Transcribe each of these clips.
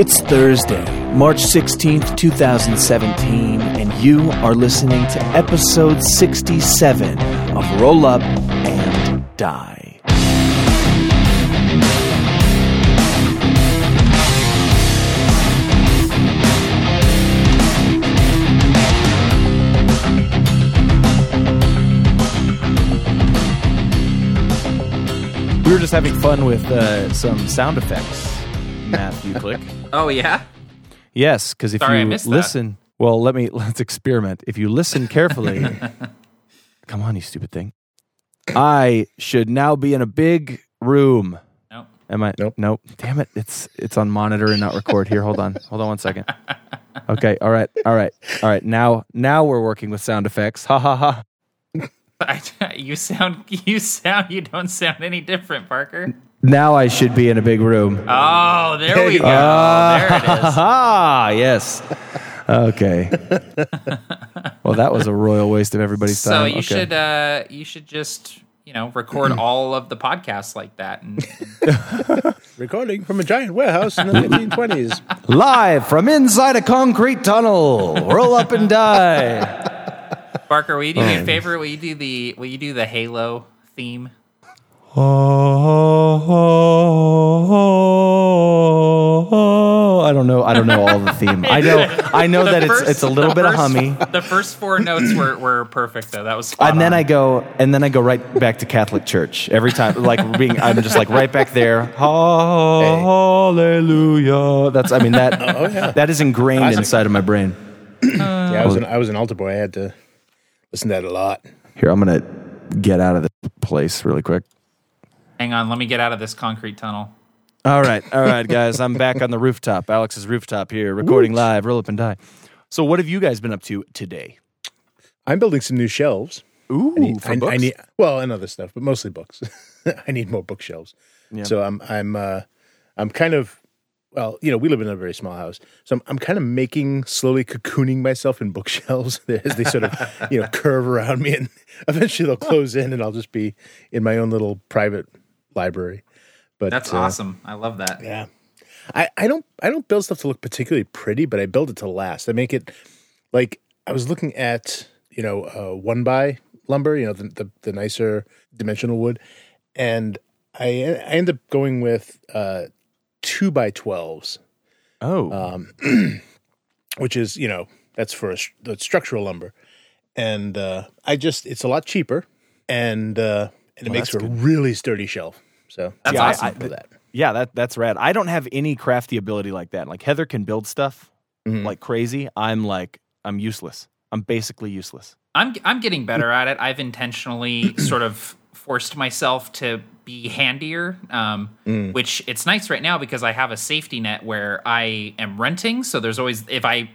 It's Thursday, March 16th, 2017, and you are listening to episode 67 of Roll Up and Die. We were just having fun with uh, some sound effects, Matthew Click. Oh yeah. Yes, because if Sorry, you missed that. listen, well, let me let's experiment. If you listen carefully, come on, you stupid thing. I should now be in a big room. Nope. Am I? Nope. Nope. Damn it! It's it's on monitor and not record. Here, hold on, hold on one second. Okay. All right. All right. All right. Now now we're working with sound effects. Ha ha ha. I, you sound you sound you don't sound any different, Parker. Now I should be in a big room. Oh, there we go. go. there it is. Ah, yes. Okay. well, that was a royal waste of everybody's time. So you Okay. should uh you should just you know record all of the podcasts like that and, and Recording from a giant warehouse in the 1920s. Live from inside a concrete tunnel. Roll up and die. Barker, will you do me a favor? Will you do the will you do the Halo theme? Oh, I don't know. I don't know all the theme. I know. I know The that it's first- it's a little the bit of first- hummy, The first four notes were, were perfect though. That was spot and then. I go, and then I go right back to Catholic Church every time. Like being, I'm just like right back there. Hallelujah. That's. I mean that. Oh, yeah. That is ingrained Classic. inside of my brain. Yeah, I was, an, uh, I was an altar boy. I had to listen to that a lot. Here, I'm gonna get out of this place really quick. Hang on, let me get out of this concrete tunnel. All right, all right, guys. I'm back on the rooftop, Alex's rooftop here, recording live. Roll up and die. So, what have you guys been up to today? I'm building some new shelves. Ooh, I need, for I, books? I need well, and other stuff, but mostly books. I need more bookshelves. Yeah. So I'm I'm uh, I'm kind of well, you know, we live in a very small house, so I'm, I'm kind of making slowly cocooning myself in bookshelves as they sort of you know curve around me, and eventually they'll close in, and I'll just be in my own little private library. But That's uh, awesome. I love that. Yeah. I, I don't I don't build stuff to look particularly pretty, but I build it to last. I make it like I was looking at, you know, uh, one by lumber, you know, the, the the nicer dimensional wood. And I I end up going with uh two by twelves, Oh, um which is, you know, that's for a, str- that's structural lumber. And uh I just it's a lot cheaper and uh and it Well, makes for that's a really sturdy shelf. So That's Yeah, I- awesome. I- for that. yeah, that that's rad. I don't have any crafty ability like that. Like Heather can build stuff Mhm. like crazy. I'm like I'm useless. I'm basically useless. I'm I'm getting better at it. I've intentionally sort of forced myself to be handier, um, Mm. which it's nice right now because I have a safety net where I am renting. So there's always if I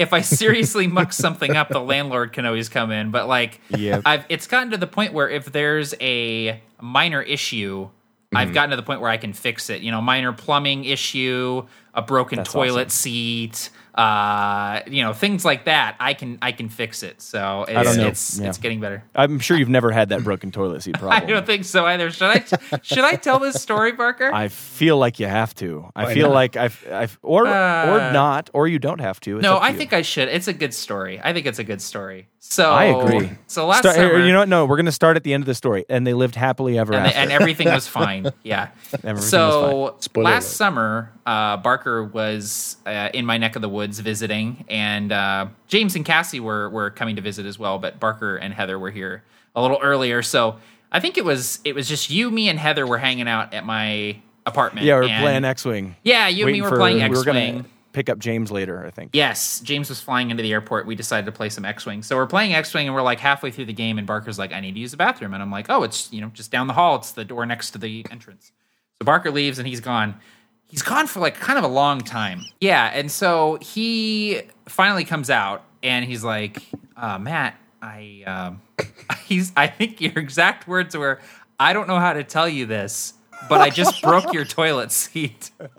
if I seriously muck something up, the landlord can always come in. But like, Yep. I've it's gotten to the point where if there's a minor issue. Mm-hmm. I've gotten to the point where I can fix it. You know, minor plumbing issue, a broken That's toilet seat, uh, you know, things like that. I can I can fix it. So it's, don't know. it's Yeah. it's getting better. I'm sure you've never had that broken toilet seat problem I don't think so either. Should I should I tell this story, Parker? I feel like you have to. I Why feel not? like I've, I've or or Uh, not, or you don't have to. It's no, to I you. think I should. It's a good story. I think it's a good story. So I agree. So last Start- summer, you know what? No, we're gonna start at the end of the story, and they lived happily ever and, after. and everything was fine. Yeah. Everything was so Spoiler last alert. summer, uh, Barker was uh, in my neck of the woods visiting, and uh, James and Cassie were were coming to visit as well. But Barker and Heather were here a little earlier, so I think it was it was just you, me, and Heather were hanging out at my apartment. yeah, we're playing X-wing. Yeah, you and me were for- playing We were X-wing. gonna pick up James later. I think. Yes, James was flying into the airport. We decided to play some X-wing. So we're playing X-wing, and we're like halfway through the game, and Barker's like, "I need to use the bathroom," and I'm like, "Oh, it's you know just down the hall. It's the door next to the entrance." So Barker leaves, and he's gone. He's gone for like kind of a long time. Yeah, and so he finally comes out, and he's like, uh, "Matt, I um, he's I think your exact words were, I don't know how to tell you this." But I just broke your toilet seat.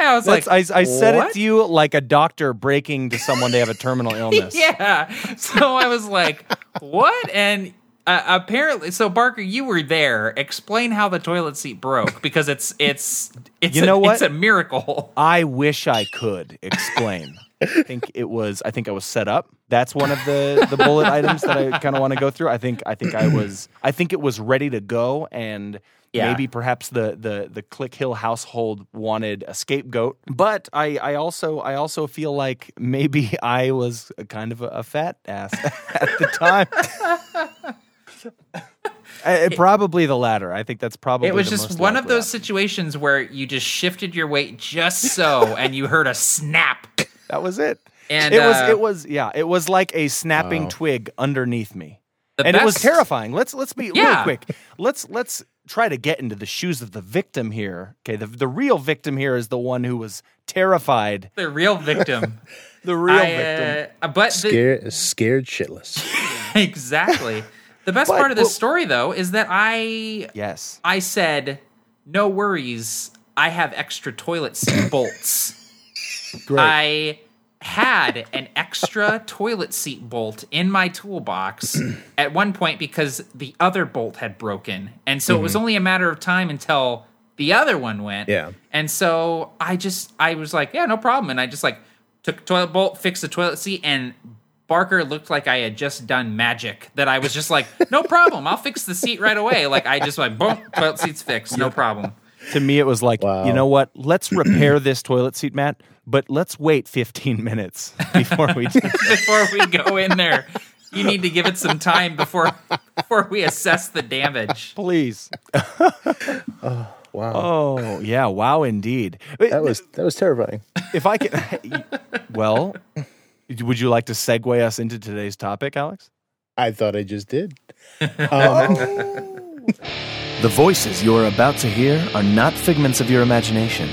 I was That's, like, I, I said it to you like a doctor breaking to someone they have a terminal illness. yeah. So I was like, what? And Uh, apparently, so Barker, you were there. Explain how the toilet seat broke because it's it's it's You a, know what? It's a miracle. I wish I could explain. I think it was. I think I was set up. That's one of the the bullet items that I kind of want to go through. I think. I think I was. I think it was ready to go, and Yeah. maybe perhaps the the the Click Hill household wanted a scapegoat. But I I also I also feel like maybe I was kind of a, a fat ass at the time. Uh, probably the latter. I think that's probably It was the just most one of those option. situations where you just shifted your weight just so, and you heard a snap. That was it. And, it was uh, it was yeah, it was like a snapping Wow. twig underneath me. The and it was terrifying. Let's let's be Yeah. real quick. Let's let's try to get into the shoes of the victim here. Okay, the the real victim here is the one who was terrified. The real victim. The real I, victim. uh, but the, Scared, scared shitless. exactly. The best But- part of this but- story, though, is that I Yes. I said, "No worries, I have extra toilet seat bolts." Great. I had an extra toilet seat bolt in my toolbox at one point because the other bolt had broken. And so it was mm-hmm. only a matter of time until the other one went. Yeah. And so I just I was like, yeah, no problem. And I just like took a toilet bolt, fixed the toilet seat, and Barker looked like I had just done magic. That I was just like, no problem, I'll fix the seat right away. Like I just like boom, toilet seat's fixed, no problem. to me it was like, Wow. you know what? Let's repair this toilet seat, Matt, but let's wait 15 minutes before we do before we go in there. You need to give it some time before before we assess the damage. please. oh. Wow, Oh, yeah, wow indeed. that was that was terrifying. if I can well, would you like to segue us into today's topic, Alex? I thought I just did. Um, The voices you are about to hear are not figments of your imagination.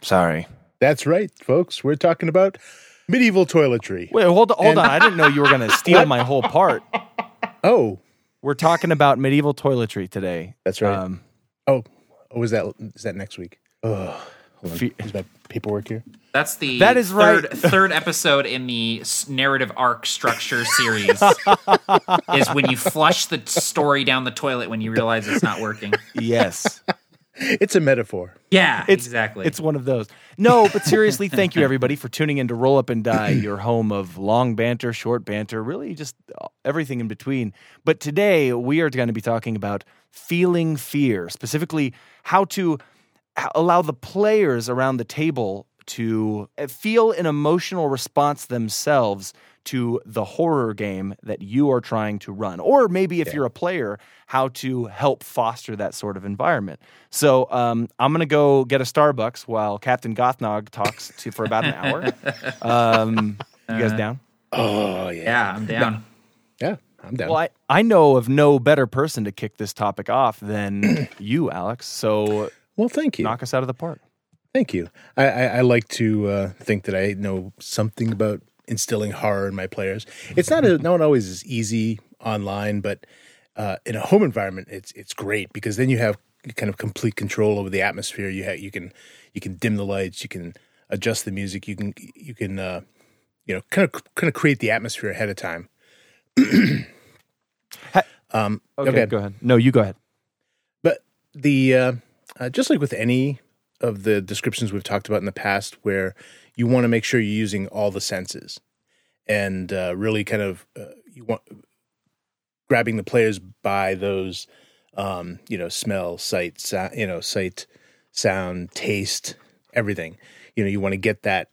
Sorry. that's right, folks. We're talking about medieval toiletry. Wait, hold on, hold And- on. I didn't know you were going to steal my whole part. Oh, We're talking about medieval toiletry today. that's right. Um, oh, oh, is that is that next week? Oh, hold on. Fe- Is my paperwork here? That's the That is third, right. third episode in the narrative arc structure series. is when you flush the story down the toilet when you realize it's not working. yes. It's a metaphor. Yeah, It's, exactly. It's one of those. No, but seriously, thank you everybody for tuning in to Roll Up and Die, your home of long banter, short banter, really just everything in between. But today we are going to be talking about feeling fear, specifically how to allow the players around the table to uh, feel an emotional response themselves to the horror game that you are trying to run. Or maybe if you're a player, how to help foster that sort of environment. So um, I'm going to go get a Starbucks while Captain Gothnog talks to for about an hour. Um, you guys down? Oh yeah, yeah, I'm down. yeah. I'm down. Well, I, I know of no better person to kick this topic off than you, Alex. So well, thank you. knock us out of the park. Thank you. I, I, I like to uh, think that I know something about instilling horror in my players. It's not a, not always as easy online, but uh, in a home environment, it's it's great because then you have kind of complete control over the atmosphere. You have you can you can dim the lights, you can adjust the music, you can you can uh, you know kind of kind of create the atmosphere ahead of time. um, Okay, go ahead. No, you go ahead. But the uh, uh, just like with any of the descriptions we've talked about in the past, where you want to make sure you're using all the senses and uh, really kind of uh, you want grabbing the players by those um, you know smell, sight, so, you know sight, sound, taste, everything. You know you want to get that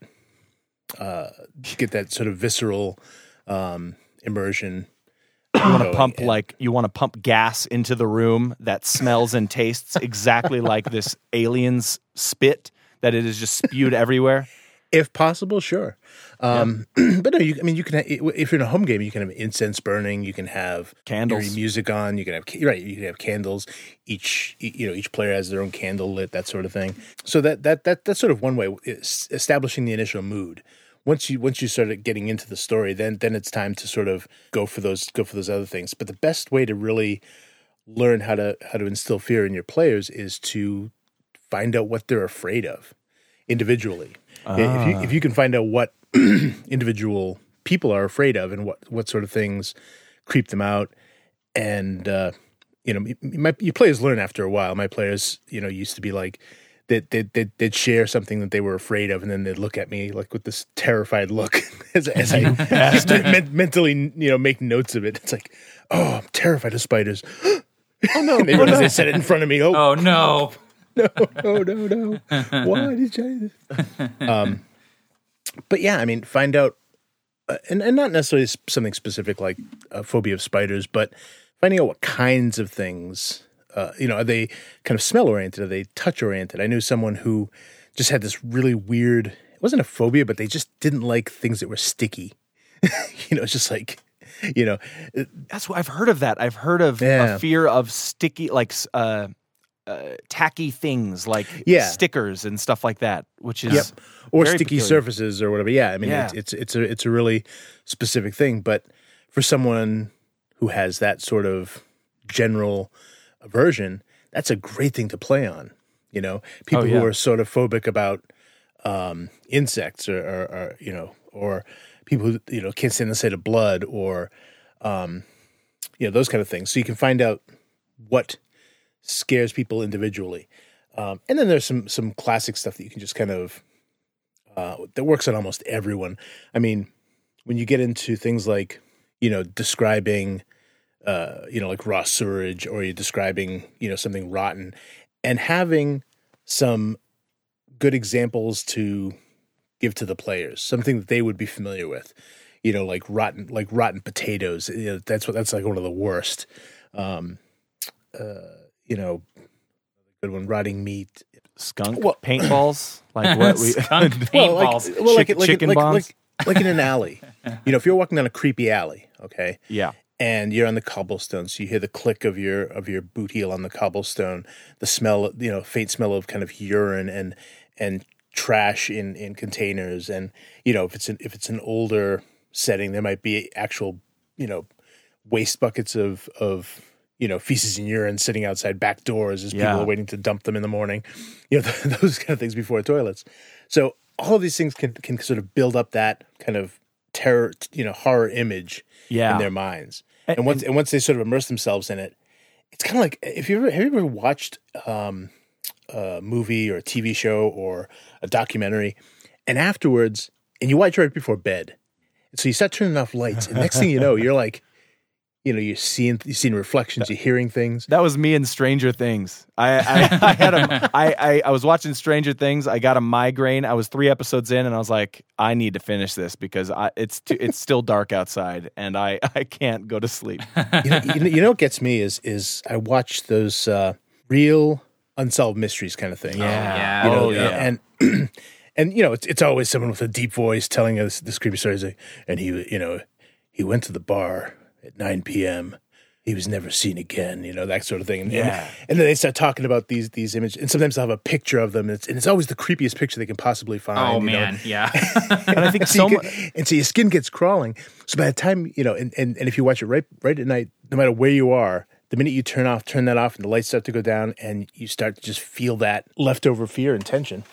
uh, get that sort of visceral um, immersion. You want to going. pump like you want to pump gas into the room that smells and tastes exactly like this alien's spit that it is just spewed everywhere. If possible, sure. Um, but no, you, I mean, you can if you're in a home game, you can have incense burning. You can have Candles. music on. You can have right. You can have candles. Each you know each player has their own candle lit, that sort of thing. So that that that that's sort of one way establishing the initial mood. Once you once you start getting into the story, then then it's time to sort of go for those go for those other things. But the best way to really learn how to how to instill fear in your players is to find out what they're afraid of individually. If you if you can find out what individual people are afraid of and what what sort of things creep them out, and uh, you know, my, you players learn after a while. My players, you know, used to be like that they'd, they'd, they'd, share something that they were afraid of, and then they'd look at me like with this terrified look as, as I start men- mentally, you know, make notes of it. It's like, oh, I'm terrified of spiders. oh no! And they realize they said it in front of me. Oh, oh no! no, no, no, no! Why did you? Um, but yeah, I mean, find out, uh, and and not necessarily something specific like a phobia of spiders, but finding out what kinds of things uh, you know, are they kind of smell oriented? Are they touch oriented? I knew someone who just had this really weird, it wasn't a phobia, but they just didn't like things that were sticky. you know, it's just like, you know, that's what I've heard of that. I've heard of Yeah. a fear of sticky, like uh, uh, tacky things, like Yeah. stickers and stuff like that, which is Yep. or sticky peculiar. surfaces or whatever. Yeah, I mean, Yeah. It's, it's it's a it's a really specific thing. But for someone who has that sort of general aversion, that's a great thing to play on. You know, people Oh, yeah. who are sort of phobic about um, insects or, or, or you know, or people who you know can't stand the sight of blood or um, you know those kind of things. So you can find out what scares people individually. Um, and then there's some some classic stuff that you can just kind of uh, that works on almost everyone. I mean, when you get into things like you know describing uh, you know like raw sewage or you're describing you know something rotten, and having some good examples to give to the players, something that they would be familiar with. You know, like rotten like rotten potatoes. You know, that's what that's like one of the worst. Um, uh, you know, good one, rotting meat. skunk Well- paintballs, like what we Skunk Well, like, paintballs. well, like, Chick- like, chicken like, bombs? like, like in an alley. You know, if you're walking down a creepy alley, okay, yeah, and you're on the cobblestone so you hear the click of your of your boot heel on the cobblestone, the smell, you know, faint smell of kind of urine and and trash in in containers, and you know, if it's an if it's an older setting, there might be actual, you know, waste buckets of of you know feces and urine sitting outside back doors as Yeah. people are waiting to dump them in the morning, you know, those kind of things before toilets. So all of these things can can sort of build up that kind of terror, you know, horror image yeah. in their minds. And, once and once they sort of immerse themselves in it, it's kind of like if you ever have you ever watched um, a movie or a TV show or a documentary, and afterwards, and you watch it right before bed, and so you start turning off lights, and next thing you know, you're like, you know, you're seeing you're seeing reflections, you're hearing things. That was me in Stranger Things. I I, I had a I, I I was watching Stranger Things. I got a migraine. I was three episodes in, and I was like, I need to finish this because I, it's too, it's still dark outside, and I I can't go to sleep. you, know, you, know, you know what gets me is is I watch those uh, real unsolved mysteries kind of thing. yeah. you know, oh yeah. and and you know, it's it's always someone with a deep voice telling us this creepy story. Like, and he, you know, he went to the bar at nine p.m. He was never seen again. You know that sort of thing. And, Yeah. and, then they start talking about these these images, and sometimes they'll have a picture of them, and it's, and it's always the creepiest picture they can possibly find. Oh you know? man, yeah. and I think so so get- and so your skin gets crawling. So by the time you know, and, and, and if you watch it right right at night, no matter where you are, the minute you turn off, turn that off, and the lights start to go down, and you start to just feel that leftover fear and tension.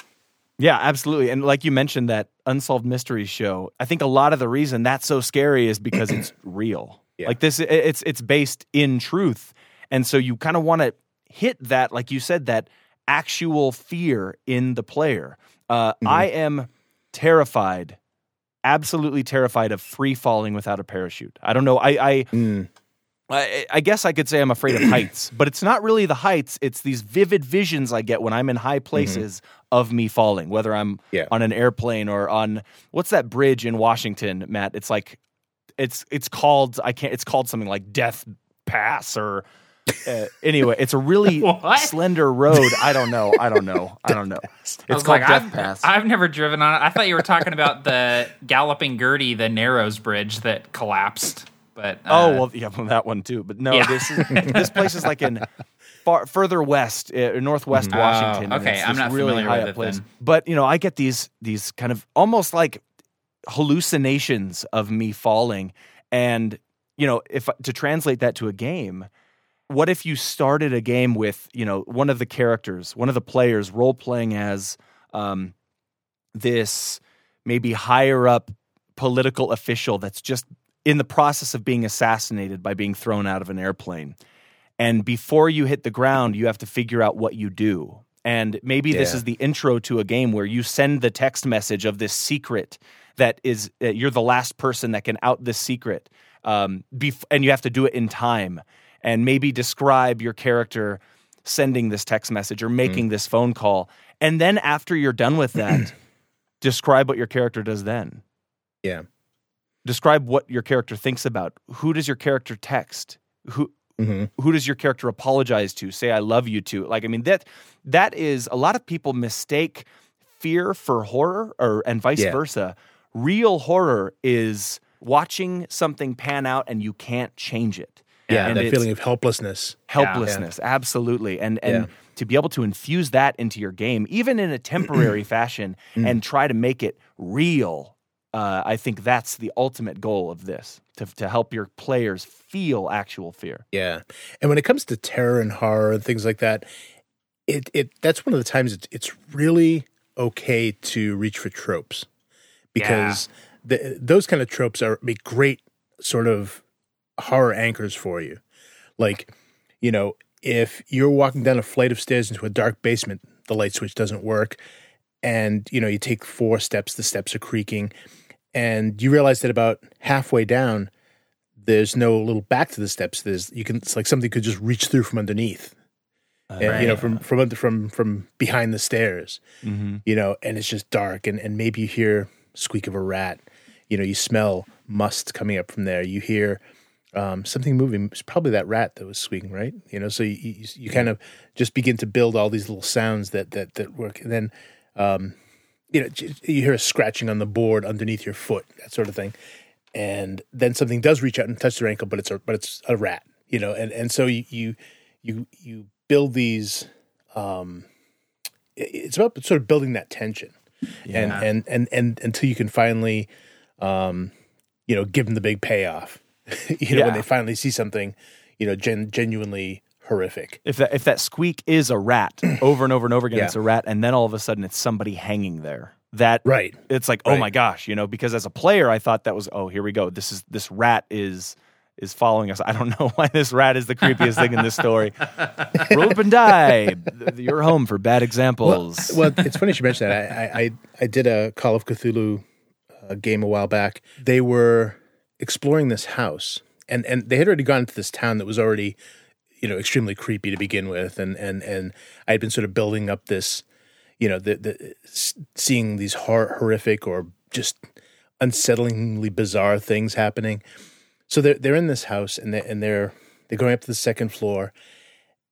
Yeah, absolutely. And like you mentioned, that unsolved mysteries show. I think a lot of the reason that's so scary is because it's real. Yeah. Like this, it's it's based in truth, and so you kind of want to hit that, like you said, that actual fear in the player. Uh, I am terrified, absolutely terrified of free falling without a parachute. I don't know. I I, Mm. I I guess I could say I'm afraid of heights, but it's not really the heights. It's these vivid visions I get when I'm in high places of me falling, whether I'm Yeah. on an airplane or on what's that bridge in Washington, Matt? It's like it's it's called I can't. It's called something like Death Pass or. Uh, anyway, it's a really What? slender road. I don't know. I don't know. I don't know. It's I called like, Death I've, Pass. I've never driven on it. I thought you were talking about the Galloping Gertie, the Narrows Bridge that collapsed. But uh, Oh well, yeah, well, that one too. But no, Yeah. this is this place is like in far further west, uh, northwest Oh, Washington. and okay. it's I'm not really familiar high with up it place. then. But you know, I get these these kind of almost like hallucinations of me falling, and you know, if to translate that to a game. What if you started a game with, you know, one of the characters, one of the players role playing as um, this maybe higher up political official that's just in the process of being assassinated by being thrown out of an airplane. And before you hit the ground, you have to figure out what you do. And maybe this is the intro to a game where you send the text message of this secret that is uh, you're the last person that can out this secret, um, bef- and you have to do it in time. And maybe describe your character sending this text message or making this phone call. And then after you're done with that, describe what your character does then Yeah. describe what your character thinks about who does your character text who hmm who does your character apologize to say i love you to like i mean that that is a lot of people mistake fear for horror or and vice Yeah. versa real horror is watching something pan out and you can't change it Yeah. and that feeling of helplessness. helplessness absolutely and and Yeah. to be able to infuse that into your game even in a temporary fashion Mm. and try to make it real uh, i think that's the ultimate goal of this to, to help your players feel actual fear Yeah. And when it comes to terror and horror and things like that, it it that's one of the times it's it's really okay to reach for tropes because the, those kind of tropes are make great sort of horror anchors for you. Like, you know, if you're walking down a flight of stairs into a dark basement, the light switch doesn't work, and you know you take four steps, the steps are creaking, and you realize that about halfway down, there's no little back to the steps. There's you can it's like something could just reach through from underneath, and, you know, from from under, from from behind the stairs mm-hmm. you know, and it's just dark, and, and maybe you hear squeak of a rat, you know, you smell must coming up from there, you hear um, something moving. It's probably that rat that was squeaking, right? You know, so you, you, you kind of just begin to build all these little sounds that that that work, and then um, you know you hear a scratching on the board underneath your foot, that sort of thing, and then something does reach out and touch their ankle, but it's a but it's a rat, you know, and and so you you you, you build these. Um, it's about sort of building that tension and, and and and until you can finally um you know give them the big payoff you know when they finally see something you know gen- genuinely horrific. If that if that squeak is a rat over and over and over again Yeah. it's a rat and then all of a sudden it's somebody hanging there that right. it's like oh Right. my gosh you know because as a player i thought that was oh here we go. This is this rat is is following us. I don't know why this rat is the creepiest thing in this story. Roll up and die you're home for bad examples. well it's funny you mentioned that. I, I i i did a call of cthulhu uh, game a while back. They were exploring this house and and they had already gone to this town that was already you know extremely creepy to begin with and and and i had been sort of building up this you know the the seeing these hor- horrific or just unsettlingly bizarre things happening so they're they're in this house and they and they're they're going up to the second floor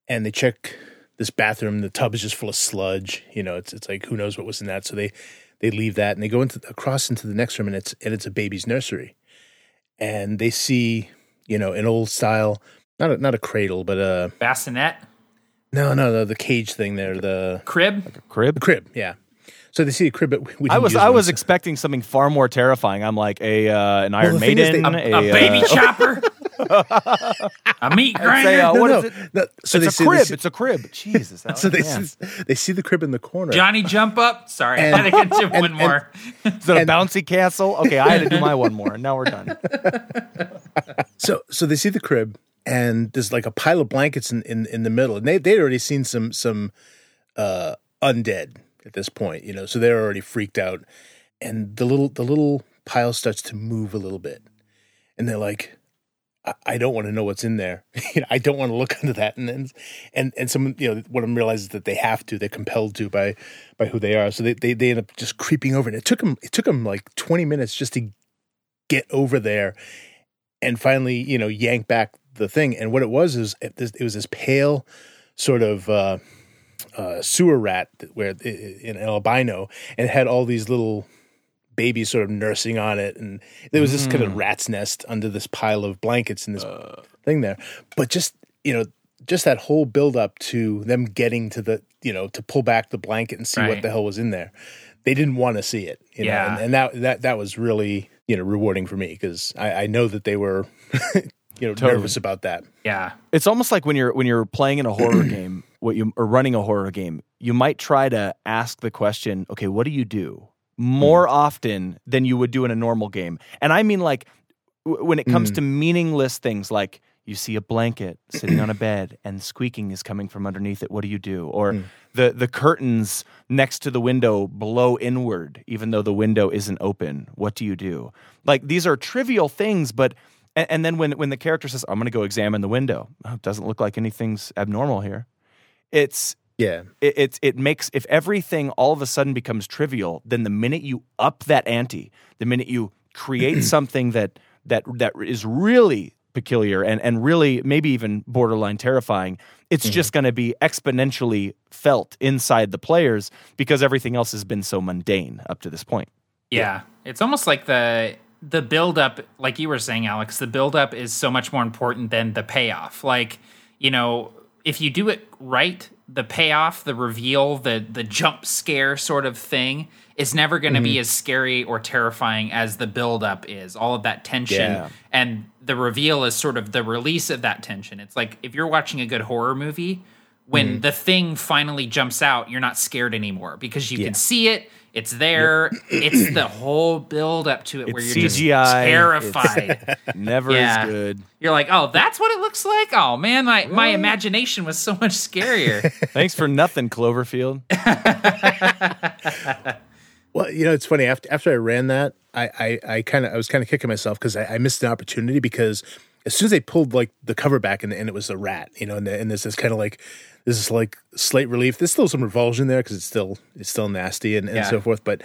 and they check this bathroom. The tub is just full of sludge you know it's it's like who knows what was in that. So they they leave that and they go into across into the next room and it's and it's a baby's nursery. And they see you know an old style not a, not a cradle but a Bassinet, no no no the cage thing there the crib. like crib? The crib yeah so they see a crib but we I was use I was expecting something far more terrifying. I'm like a uh, an Iron the thing is Maiden, they- A, a baby uh, chopper, a meat I'd grinder. say, uh, no, what no, is it? no. so they it's a see, crib. see- It's a crib. Jesus. so they man. see, they see the crib in the corner Johnny jump up. Sorry, And- I had to get you one and- more. Is it a bouncy castle? Okay, I had to do my one more, and now we're done. So so they see the crib and there's like a pile of blankets in, in, in the middle. And they they'd already seen some some uh undead at this point, you know, so they're already freaked out. And the little the little pile starts to move a little bit. And they're like, I, I don't want to know what's in there. I don't want to look under that. And then and and some, you know, one of them realizes that they have to, they're compelled to by by who they are. So they, they, they end up just creeping over. And it took them it took them like twenty minutes just to get over there and finally, you know, yank back the thing. And what it was is it, it was this pale sort of uh, uh, sewer rat where in albino, and had all these little babies sort of nursing on it, and there was this kind of rat's nest under this pile of blankets and this thing there. But just you know, just that whole build up to them getting to the you know to pull back the blanket and see what the hell was in there. They didn't want to see it, you know, Yeah. and, and that that that was really you know rewarding for me because I, I know that they were you know nervous about that. Yeah, It's almost like when you're when you're playing in a horror game, what you or running a horror game, you might try to ask the question, okay, what do you do? More hmm. often than you would do in a normal game. And I mean like w- when it comes to hmm. meaningless things like you see a blanket sitting on a bed and squeaking is coming from underneath it what do you do? Or hmm. the the curtains next to the window blow inward even though the window isn't open what do you do? Like these are trivial things but and, and then when when the character says i'm going to go examine the window oh, doesn't look like anything's abnormal here it's Yeah. it, it it makes if everything all of a sudden becomes trivial, then the minute you up that ante, the minute you create something that that that is really peculiar and and really maybe even borderline terrifying, it's just mm-hmm. going to be exponentially felt inside the players because everything else has been so mundane up to this point. Yeah. It's almost like the the build up, like you were saying, Alex, the build up is so much more important than the payoff. Like, you know, if you do it right, the payoff, the reveal, the the jump scare sort of thing is never going to be mm-hmm. as scary or terrifying as the buildup is. All of that tension Yeah. and the reveal is sort of the release of that tension. It's like if you're watching a good horror movie, when mm-hmm. the thing finally jumps out, you're not scared anymore because you can see it. It's there. It's the whole build up to it where you're just CGI, terrified. Never Yeah. is good. You're like, oh, that's what it looks like. Oh man, my my imagination was so much scarier. Thanks for nothing, Cloverfield. Well, you know, it's funny. After after I ran that, I I, I kind of I was kind of kicking myself because I, I missed an opportunity because as soon as they pulled like the cover back and, and it was a rat, you know, and, and this kind of like this is like slight relief. There's still some revulsion there because it's still it's still nasty and, and Yeah. so forth, but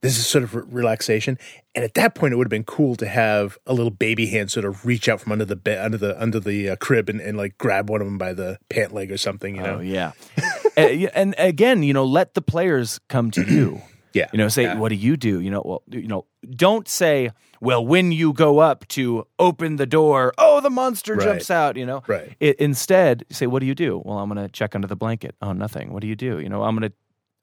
this is sort of re- relaxation. And at that point, it would have been cool to have a little baby hand sort of reach out from under the bed, under the under the uh, crib, and, and like grab one of them by the pant leg or something. You know, Oh yeah, and, yeah, and again, you know, let the players come to you. Yeah. you know, say, what do you do? You know, well, you know, don't say, well, when you go up to open the door, oh, the monster Right. jumps out. You know, Right. It, instead, say, what do you do? Well, I'm going to check under the blanket. Oh, nothing. What do you do? You know, I'm going to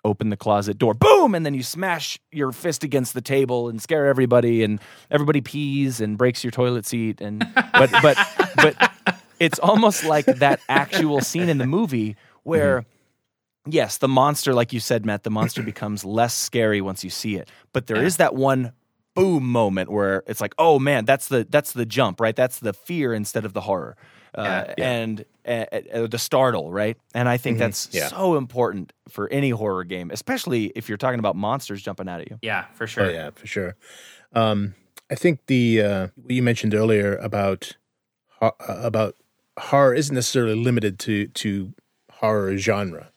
open the closet door. Boom, and then you smash your fist against the table and scare everybody, and everybody pees and breaks your toilet seat. And but but but it's almost like that actual scene in the movie where mm-hmm. Yes the monster like you said matt the monster becomes less scary once you see it but there is that one boom moment where it's like oh man that's the that's the jump right that's the fear instead of the horror uh, Yeah. and uh, uh, the startle right and i think that's Yeah. so important for any horror game especially if you're talking about monsters jumping out at you yeah, for sure. Oh yeah, for sure. Um, I think the uh, what you mentioned earlier about uh, about horror isn't necessarily limited to to horror genre.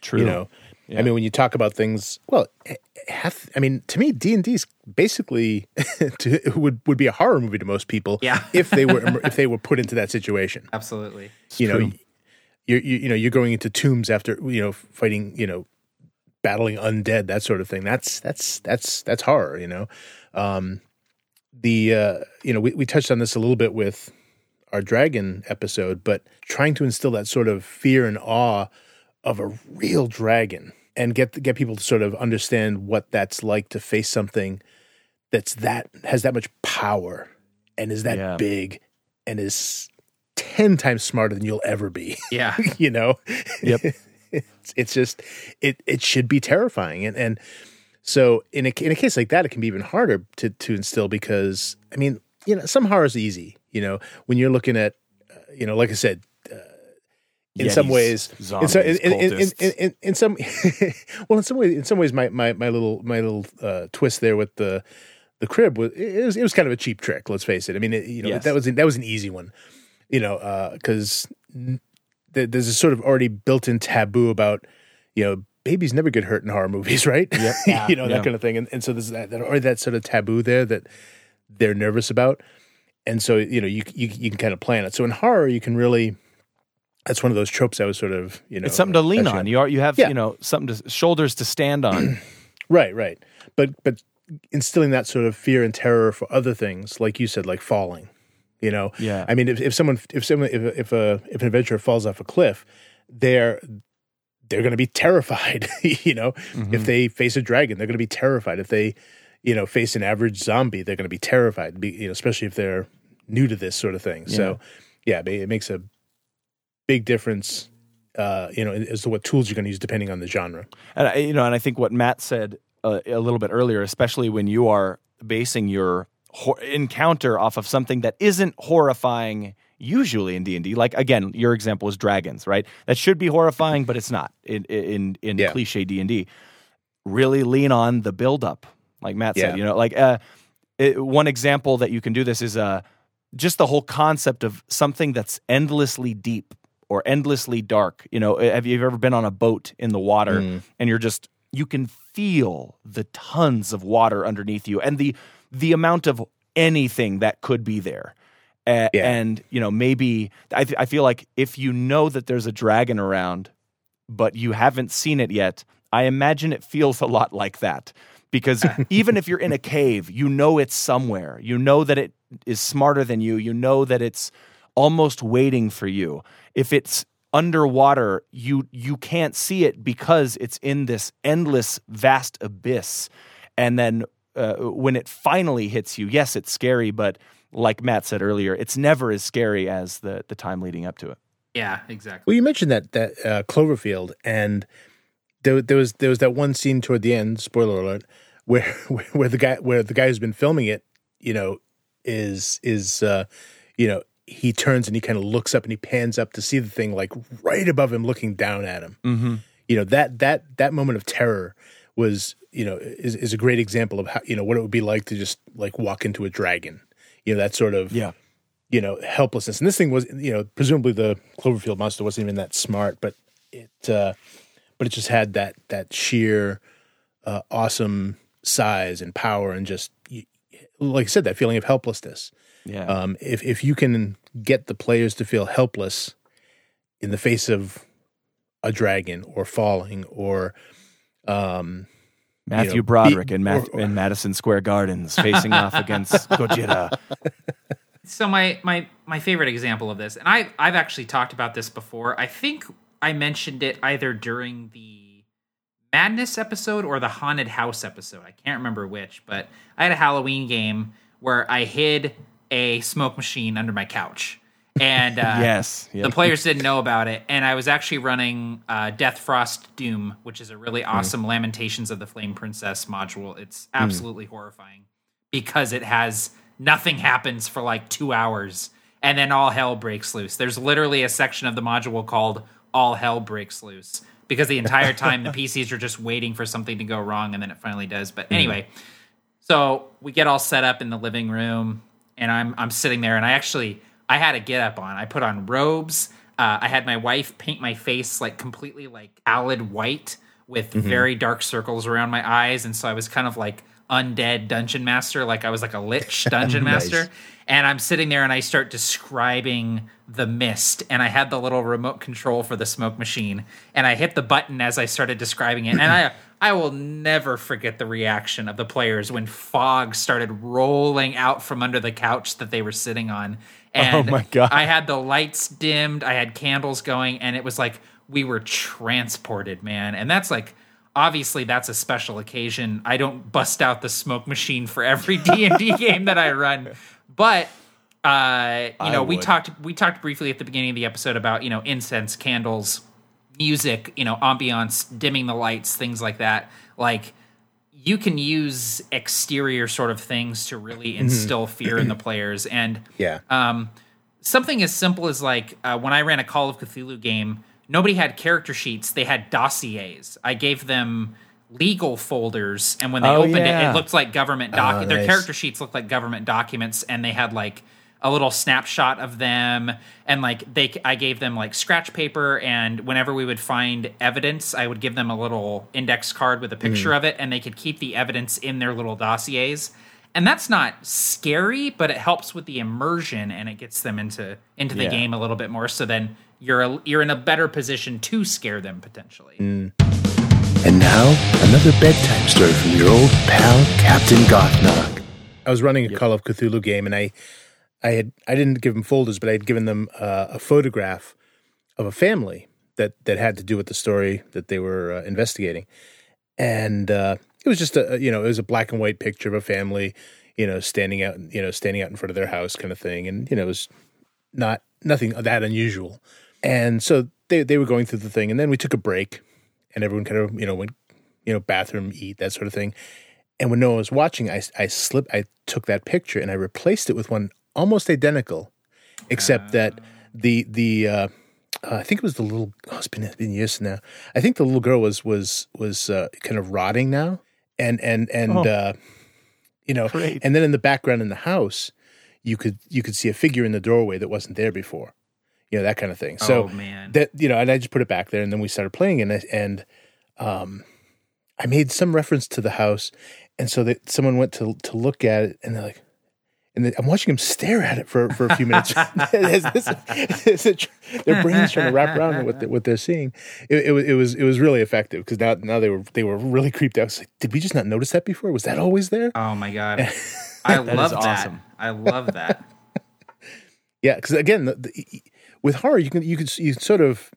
True You know, I mean, when you talk about things, well, eh, half, I mean, to me, D and D is basically to, would would be a horror movie to most people. Yeah. if they were if they were put into that situation. Absolutely. you know, true. you're you, you know you're going into tombs after you know fighting you know battling undead that sort of thing. That's that's that's that's horror. You know, um, the uh, you know we, we touched on this a little bit with our dragon episode, but trying to instill that sort of fear and awe of a real dragon and get get people to sort of understand what that's like to face something that's that has that much power and is that Yeah. big and is 10 times smarter than you'll ever be Yeah. you know Yep. it's, it's just it it should be terrifying and and so in a in a case like that it can be even harder to to instill because i mean you know some horror is easy you know when you're looking at uh, you know like i said uh, in some ways in, zombies, in, in, in, in, in, in some well in some ways in some ways my my, my little my little uh, twist there with the the crib was it was it was kind of a cheap trick let's face it. I mean it, you know Yes. that was that was an easy one you know because th- there's a sort of already built-in taboo about you know babies never get hurt in horror movies right? Yeah. you know that kind of thing. And, and so there's that, that already that sort of taboo there that they're nervous about. And so you know you you, you can kind of plan it. So in horror you can really that's one of those tropes I was sort of you know it's something to lean on you are you have Yeah. you know something to shoulders to stand on Right, right. But but instilling that sort of fear and terror for other things, like you said, like falling. You know, Yeah. I mean, if, if someone, if someone, if if a if an adventurer falls off a cliff, they're they're going to be terrified. you know, Mm-hmm. if they face a dragon, they're going to be terrified. If they, you know, face an average zombie, they're going to be terrified. Be, you know, especially if they're new to this sort of thing. So, yeah, it makes a big difference. Uh, you know, as to what tools you're going to use depending on the genre. And I, you know, and I think what Matt said uh, a little bit earlier, especially when you are basing your hor- encounter off of something that isn't horrifying usually in D&D like again your example is dragons right that should be horrifying but it's not in in in Yeah. cliche D&D really lean on the build up like Matt said Yeah. you know like uh it, one example that you can do this is uh just the whole concept of something that's endlessly deep or endlessly dark. You know have you ever been on a boat in the water Mm. and you're just you can feel the tons of water underneath you and the the amount of anything that could be there. A- Yeah. and you know maybe I, th- I feel like if you know that there's a dragon around but you haven't seen it yet i imagine it feels a lot like that. Because even if you're in a cave you know it's somewhere. You know that it is smarter than you. You know that it's almost waiting for you if it's underwater you you can't see it because it's in this endless vast abyss and then uh, when it finally hits you yes it's scary but like matt said earlier it's never as scary as the the time leading up to it Yeah, exactly. Well, you mentioned that that uh, Cloverfield, and there, there was there was that one scene toward the end. Spoiler alert, where where, where the guy where the guy who's been filming it, you know, is is uh, you know he turns and he kind of looks up and he pans up to see the thing like right above him, looking down at him. mm-hmm. You know that that that moment of terror was you know is is a great example of how you know what it would be like to just like walk into a dragon. You know that sort of yeah you know helplessness and this thing was you know presumably the cloverfield monster wasn't even that smart but it uh but it just had that that sheer uh awesome size and power and just like i said that feeling of helplessness yeah um if if you can get the players to feel helpless in the face of a dragon or falling or um Matthew you know, Broderick be- in, Math- or- in Madison Square Gardens facing off against Gojira. So my my my favorite example of this, and I I've actually talked about this before. I think I mentioned it either during the Madness episode or the Haunted House episode. I can't remember which, but I had a Halloween game where I hid a smoke machine under my couch, and uh, yes. the players didn't know about it, and I was actually running uh, Death Frost Doom, which is a really Hmm. awesome Lamentations of the Flame Princess module. It's absolutely horrifying because it has nothing happens for like two hours, and then all hell breaks loose. There's literally a section of the module called "All Hell Breaks Loose" because the entire time the PCs are just waiting for something to go wrong, and then it finally does. But anyway, so we get all set up in the living room, and I'm I'm sitting there, and I actually I had a get up on. I put on robes. Uh, I had my wife paint my face like completely like pallid white with very dark circles around my eyes, and so I was kind of like undead dungeon master, like I was like a lich dungeon Nice. master. And I'm sitting there and I start describing the mist, and I had the little remote control for the smoke machine, and I hit the button as I started describing it, and I I will never forget the reaction of the players when fog started rolling out from under the couch that they were sitting on. Oh and oh my God. I had the lights dimmed, I had candles going, and it was like we were transported, man. And that's like obviously that's a special occasion. I don't bust out the smoke machine for every D&D game that I run. But uh, you know, we talked we talked briefly at the beginning of the episode about, you know, incense, candles, music, you know, ambiance, dimming the lights, things like that. Like you can use exterior sort of things to really instill fear in the players and yeah um, something as simple as like uh, when I ran a Call of Cthulhu game, nobody had character sheets; they had dossiers. I gave them legal folders, and when they Oh, opened it, yeah. it looked like government doc. Oh, Their nice. character sheets looked like government documents, and they had like a little snapshot of them and like they i gave them like scratch paper and whenever we would find evidence i would give them a little index card with a picture Mm. of it and they could keep the evidence in their little dossiers and that's not scary but it helps with the immersion and it gets them into into the Yeah. game a little bit more so then you're a, you're in a better position to scare them potentially. And now, another bedtime story from your old pal, Captain Gothnog. I was running a Call of Cthulhu game, and I, I had I didn't give them folders, but I had given them uh, a photograph of a family that that had to do with the story that they were uh, investigating, and uh, it was just a you know it was a black and white picture of a family, you know, standing out you know standing out in front of their house kind of thing, and you know it was not nothing that unusual, and so they they were going through the thing, and then we took a break, and everyone kind of you know went you know bathroom eat that sort of thing And when no one was watching, I I slipped. I took that picture and I replaced it with one almost identical, except that the the uh, uh, I think it was the little. Oh, it's been it's been years now. I think the little girl was was was uh, kind of rotting now, and and and Oh. uh, you know, Great. and then in the background in the house, you could you could see a figure in the doorway that wasn't there before, you know that kind of thing. So oh man. that you know, and I just put it back there, and then we started playing, and I- and um, I made some reference to the house, and so that someone went to to look at it, and they're like. And I'm watching them stare at it for, for a few minutes. As this- as it- their brains trying to wrap around what, they, what they're seeing. It, it, was it was it was really effective because now now they were they were really creeped out. I was like, Did we just not notice that before? Was that always there? oh my god. I That is love that. awesome. I love that. Yeah, because again, the, the, with horror, you can you can you can sort of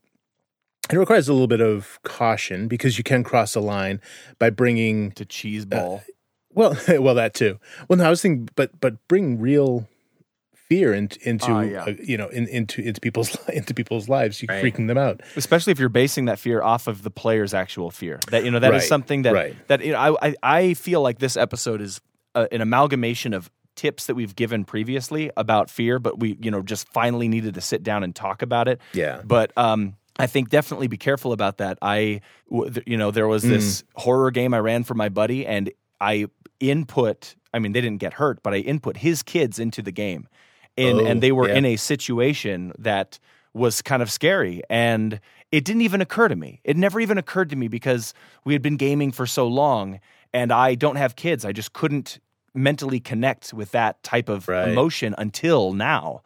it requires a little bit of caution because you can cross a line by bringing To cheese ball. well well that too. Well, no, I was thinking, but but bring real fear into into Ah, yeah. uh, you know in, into into people's into people's lives, you Right. freaking them out. especially if you're basing that fear off of the player's actual fear. That you know that is Right, something that right. that you know, I, I I feel like this episode is uh an amalgamation of tips that we've given previously about fear, but we you know just finally needed to sit down and talk about it. Yeah. But um, I think definitely be careful about that. I you know there was this horror game I ran for my buddy, and I input. I mean, they didn't get hurt, but I input his kids into the game, and Oh, and they were yeah. in a situation that was kind of scary and it didn't even occur to me it never even occurred to me because we had been gaming for so long and i don't have kids i just couldn't mentally connect with that type of Right. emotion until now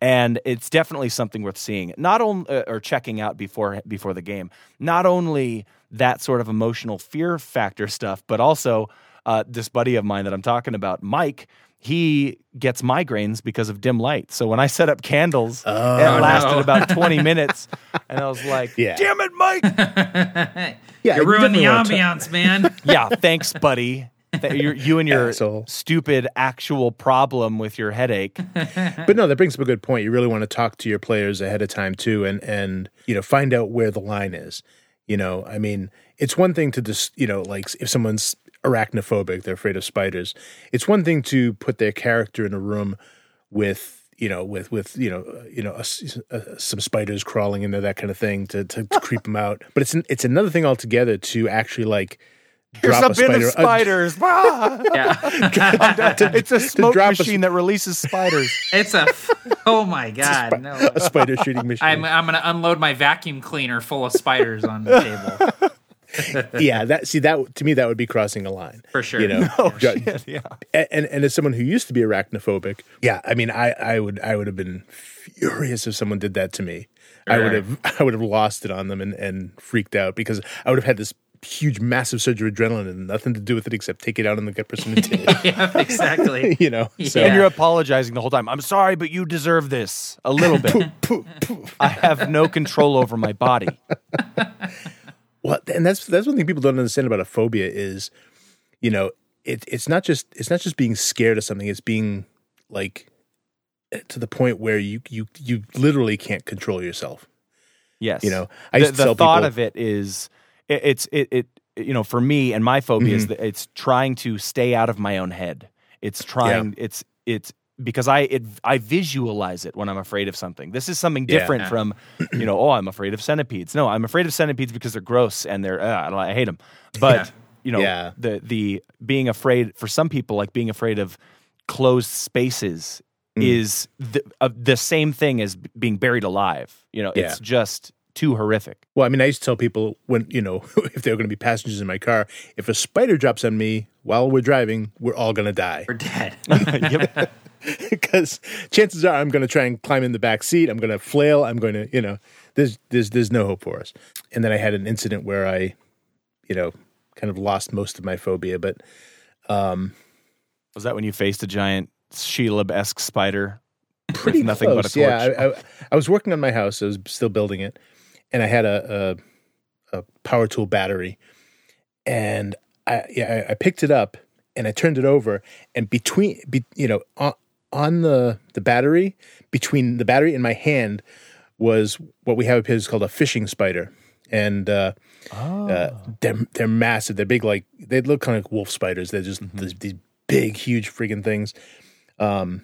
and it's definitely something worth seeing not only uh, or checking out before before the game not only that sort of emotional fear factor stuff but also uh, this buddy of mine that i'm talking about mike he gets migraines because of dim light so when i set up candles it Oh, lasted no. about 20 minutes and i was like Yeah. damn it mike Yeah, you ruined the definitely wanna ta- ambiance, man. yeah thanks buddy Th- you you and your Asshole. stupid actual problem with your headache but no, that brings up a good point. You really want to talk to your players ahead of time too, and and you know find out where the line is. You know, I mean, it's one thing to just you know like if someone's arachnophobic, they're afraid of spiders. It's one thing to put their character in a room with you know with with you know uh, you know a s- uh, some spiders crawling into that kind of thing to to, to creep them out. But it's an, it's another thing altogether to actually like. There's drop a bin spider, of spiders. Ah! yeah. it's a smoke drop a machine that releases spiders. it's a. Oh my god. No. a spider shooting machine. I'm I'm gonna unload my vacuum cleaner full of spiders on the table. yeah, that see that to me that would be crossing a line For sure. You know, Oh Ju- shit! Yeah. and, and and as someone who used to be arachnophobic, yeah, I mean, I I would I would have been furious if someone did that to me. I would have I would have lost it on them and and freaked out because I would have had this huge massive surge of adrenaline and nothing to do with it except take it out on the gut person yeah, exactly. you know, so Yeah. And you're apologizing the whole time. I'm sorry, but you deserve this a little bit. I have no control over my body. Well, and that's that's one thing people don't understand about a phobia is, you know, it it's not just it's not just being scared of something. It's being like eh, to the point where you you you literally can't control yourself. Yes. You know, I the, used to the thought people, of it is it, it's it, it you know for me and my phobia Mm-hmm. is it's trying to stay out of my own head. It's trying. It's it's because I it I visualize it when I'm afraid of something. This is something Yeah. different from you know oh I'm afraid of centipedes. No, I'm afraid of centipedes because they're gross and they're uh, I don't- I hate them. But Yeah. you know Yeah. the the being afraid for some people like being afraid of closed spaces Mm. is the, uh, the same thing as being buried alive. You know, it's just too horrific. Well, I mean, I used to tell people when you know if they were going to be passengers in my car, if a spider drops on me while we're driving, we're all going to die We're dead. Because chances are I'm going to try and climb in the back seat. I'm going to flail. I'm going to, you know, there's there's there's no hope for us. And then I had an incident where I, you know, kind of lost most of my phobia. But um, Was that when you faced a giant Shelob esque spider? pretty nothing close. but a torch. Yeah, I, I, I was working on my house. I was still building it, and I had a a, a power tool battery, and I yeah I, picked it up and I turned it over, and between be, you know on, on the the battery between the battery and my hand was what we have here is called a fishing spider. and uh, Oh. uh, they're they're massive. They're big, like they look kind of like wolf spiders. They're just Mm-hmm. these, these big, huge freaking things. Um,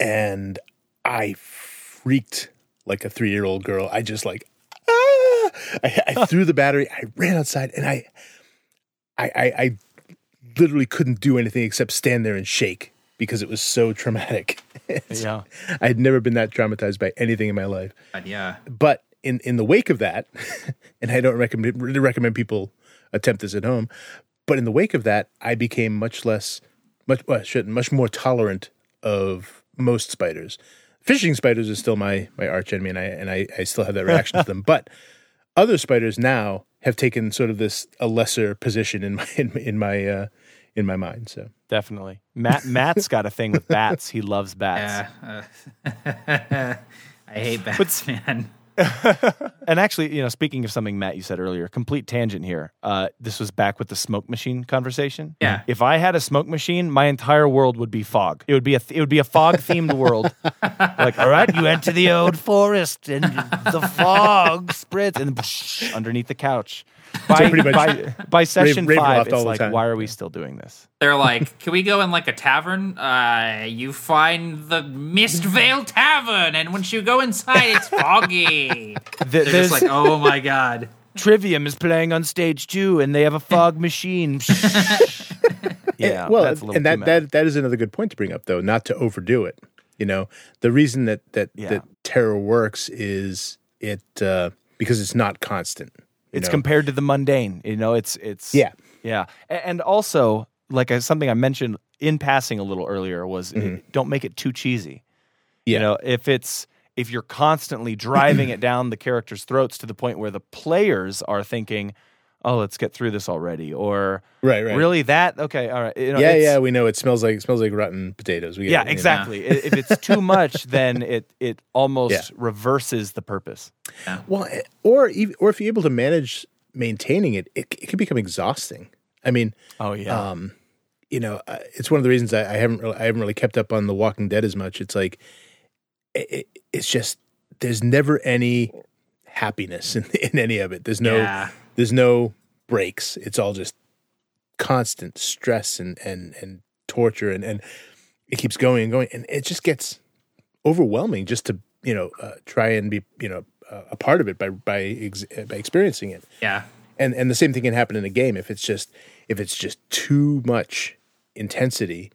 and I freaked like a three year old girl. I just like ah! I, I threw the battery. I ran outside, and I, I, I, I literally couldn't do anything except stand there and shake because it was so traumatic. Yeah. I had never been that traumatized by anything in my life But yeah. but in in the wake of that, and I don't recommend really recommend people attempt this at home, but in the wake of that, I became much less, much well, shouldn't, much more tolerant of most spiders. Fishing spiders is still my my arch enemy, and I and I, I still have that reaction to them. But other spiders now have taken sort of this a lesser position in my in, in my uh, in my mind. So Definitely. Matt Matt's got a thing with bats. He loves bats. Yeah. uh, I hate bats, man. And actually, you know, speaking of something Matt you said earlier, complete tangent here. Uh, this was back with the smoke machine conversation. Yeah. If I had a smoke machine, my entire world would be fog. It would be a it would be a fog themed world. Like, all right, you enter the old forest and the fog spreads and underneath the couch. By, pretty much by, by session Ravenloft five, all it's like, time. why are we still doing this? They're like, can we go in like a tavern? Uh, you find the Mist Vale Tavern, and once you go inside, it's foggy. Th- They're just like, oh my god. Trivium is playing on stage two, and they have a fog machine. yeah, Eh, well, that's a little and that, much. that that is another good point to bring up, though, not to overdo it. You know, the reason that that Yeah. that terror works is it uh, because it's not constant. It's know? compared to the mundane. You know, it's it's Yeah. yeah, and also like uh, something I mentioned in passing a little earlier was uh, don't make it too cheesy. Mm-hmm. Yeah. You know, if it's if you're constantly driving it down the characters' throats to the point where the players are thinking, "Oh, let's get through this already," or Right, right. really that okay, all right, you know, yeah, yeah, we know it smells like it smells like rotten potatoes. We yeah, it, you know? exactly. If it's too much, then it it almost Yeah. reverses the purpose. yeah. Well, eh, or ev- or if you're able to manage maintaining it, it, it can become exhausting. I mean, Oh yeah, um, you know, uh, it's one of the reasons I, I haven't really, I haven't really kept up on The Walking Dead as much. It's like it, it, it's just there's never any happiness in, in any of it. There's no Yeah. There's no breaks. It's all just constant stress and and and torture and and it keeps going and going and it just gets overwhelming just to you know uh, try and be you know uh, a part of it by by ex- by experiencing it Yeah. and and the same thing can happen in a game if it's just if it's just too much intensity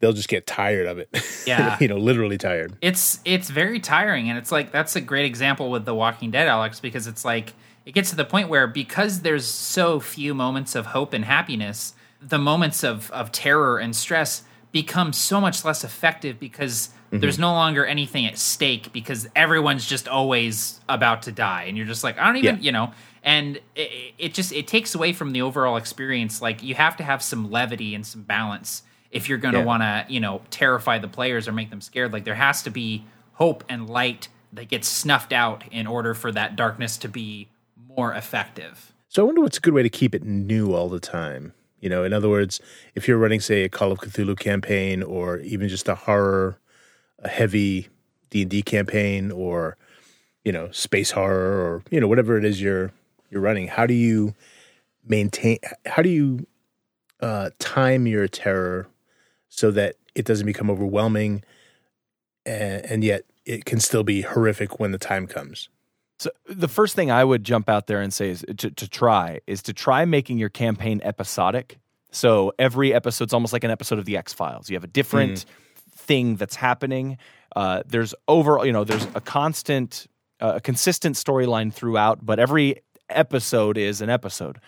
they'll just get tired of it Yeah. you know literally tired it's it's very tiring and it's like that's a great example with the walking dead alex because it's like it gets to the point where because there's so few moments of hope and happiness the moments of of terror and stress become so much less effective because mm-hmm. there's no longer anything at stake because everyone's just always about to die and you're just like i don't even Yeah. you know and it, it just it takes away from the overall experience like you have to have some levity and some balance if you're going to Yeah. want to you know terrify the players or make them scared like there has to be hope and light that gets snuffed out in order for that darkness to be more effective. So i wonder what's a good way to keep it new all the time. You know in other words if you're running say a call of cthulhu campaign or even just a horror a heavy d&d campaign or you know space horror or you know whatever it is you're you're running how do you maintain how do you uh, time your terror so that it doesn't become overwhelming and, and yet it can still be horrific when the time comes So the first thing I would jump out there and say is to, to try is to try making your campaign episodic. So every episode's almost like an episode of the X Files. You have a different thing that's happening. Uh, there's over, you know, there's a constant, uh, a consistent storyline throughout, but every episode is an episode.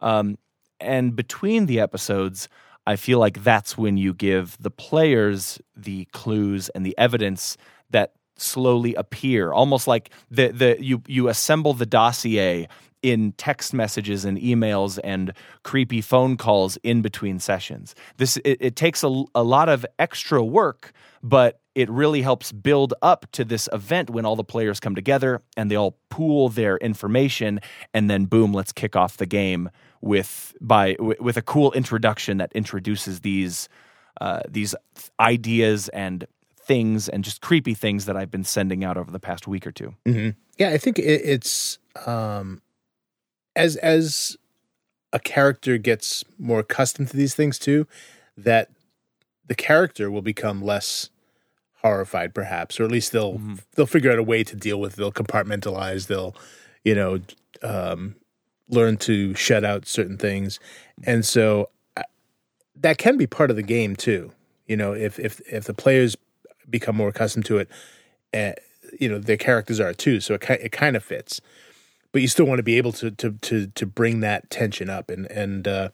Um, and between the episodes, I feel like that's when you give the players the clues and the evidence that slowly appear, almost like the the you you assemble the dossier in text messages and emails and creepy phone calls in between sessions. This it, it takes a, a lot of extra work, but it really helps build up to this event when all the players come together and they all pool their information and then boom, let's kick off the game with by wi- with a cool introduction that introduces these uh, these ideas and things and just creepy things that I've been sending out over the past week or 2 hmm Yeah, I think it, it's um, as as a character gets more accustomed to these things too, that the character will become less horrified, perhaps, or at least they'll Mhm. they'll figure out a way to deal with. it. They'll compartmentalize. They'll, you know, um, learn to shut out certain things, and so I, that can be part of the game too. You know, if if if the players become more accustomed to it, uh, you know, their characters are too. So it ki- it kind of fits, but you still want to be able to to to to bring that tension up, and and uh,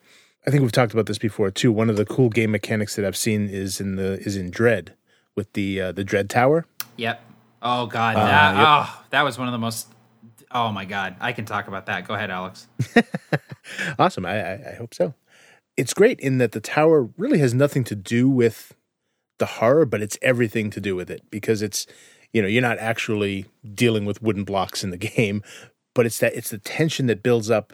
I think we've talked about this before too. One of the cool game mechanics that I've seen is in the is in Dread with the uh, the Dread Tower. Yep. Oh God, that oh that was one of the most. Oh my God, I can talk about that. Go ahead, Alex. Awesome. I, I, I hope so. It's great in that the tower really has nothing to do with the horror, but it's everything to do with it because it's, you know, you're not actually dealing with wooden blocks in the game, but it's that it's the tension that builds up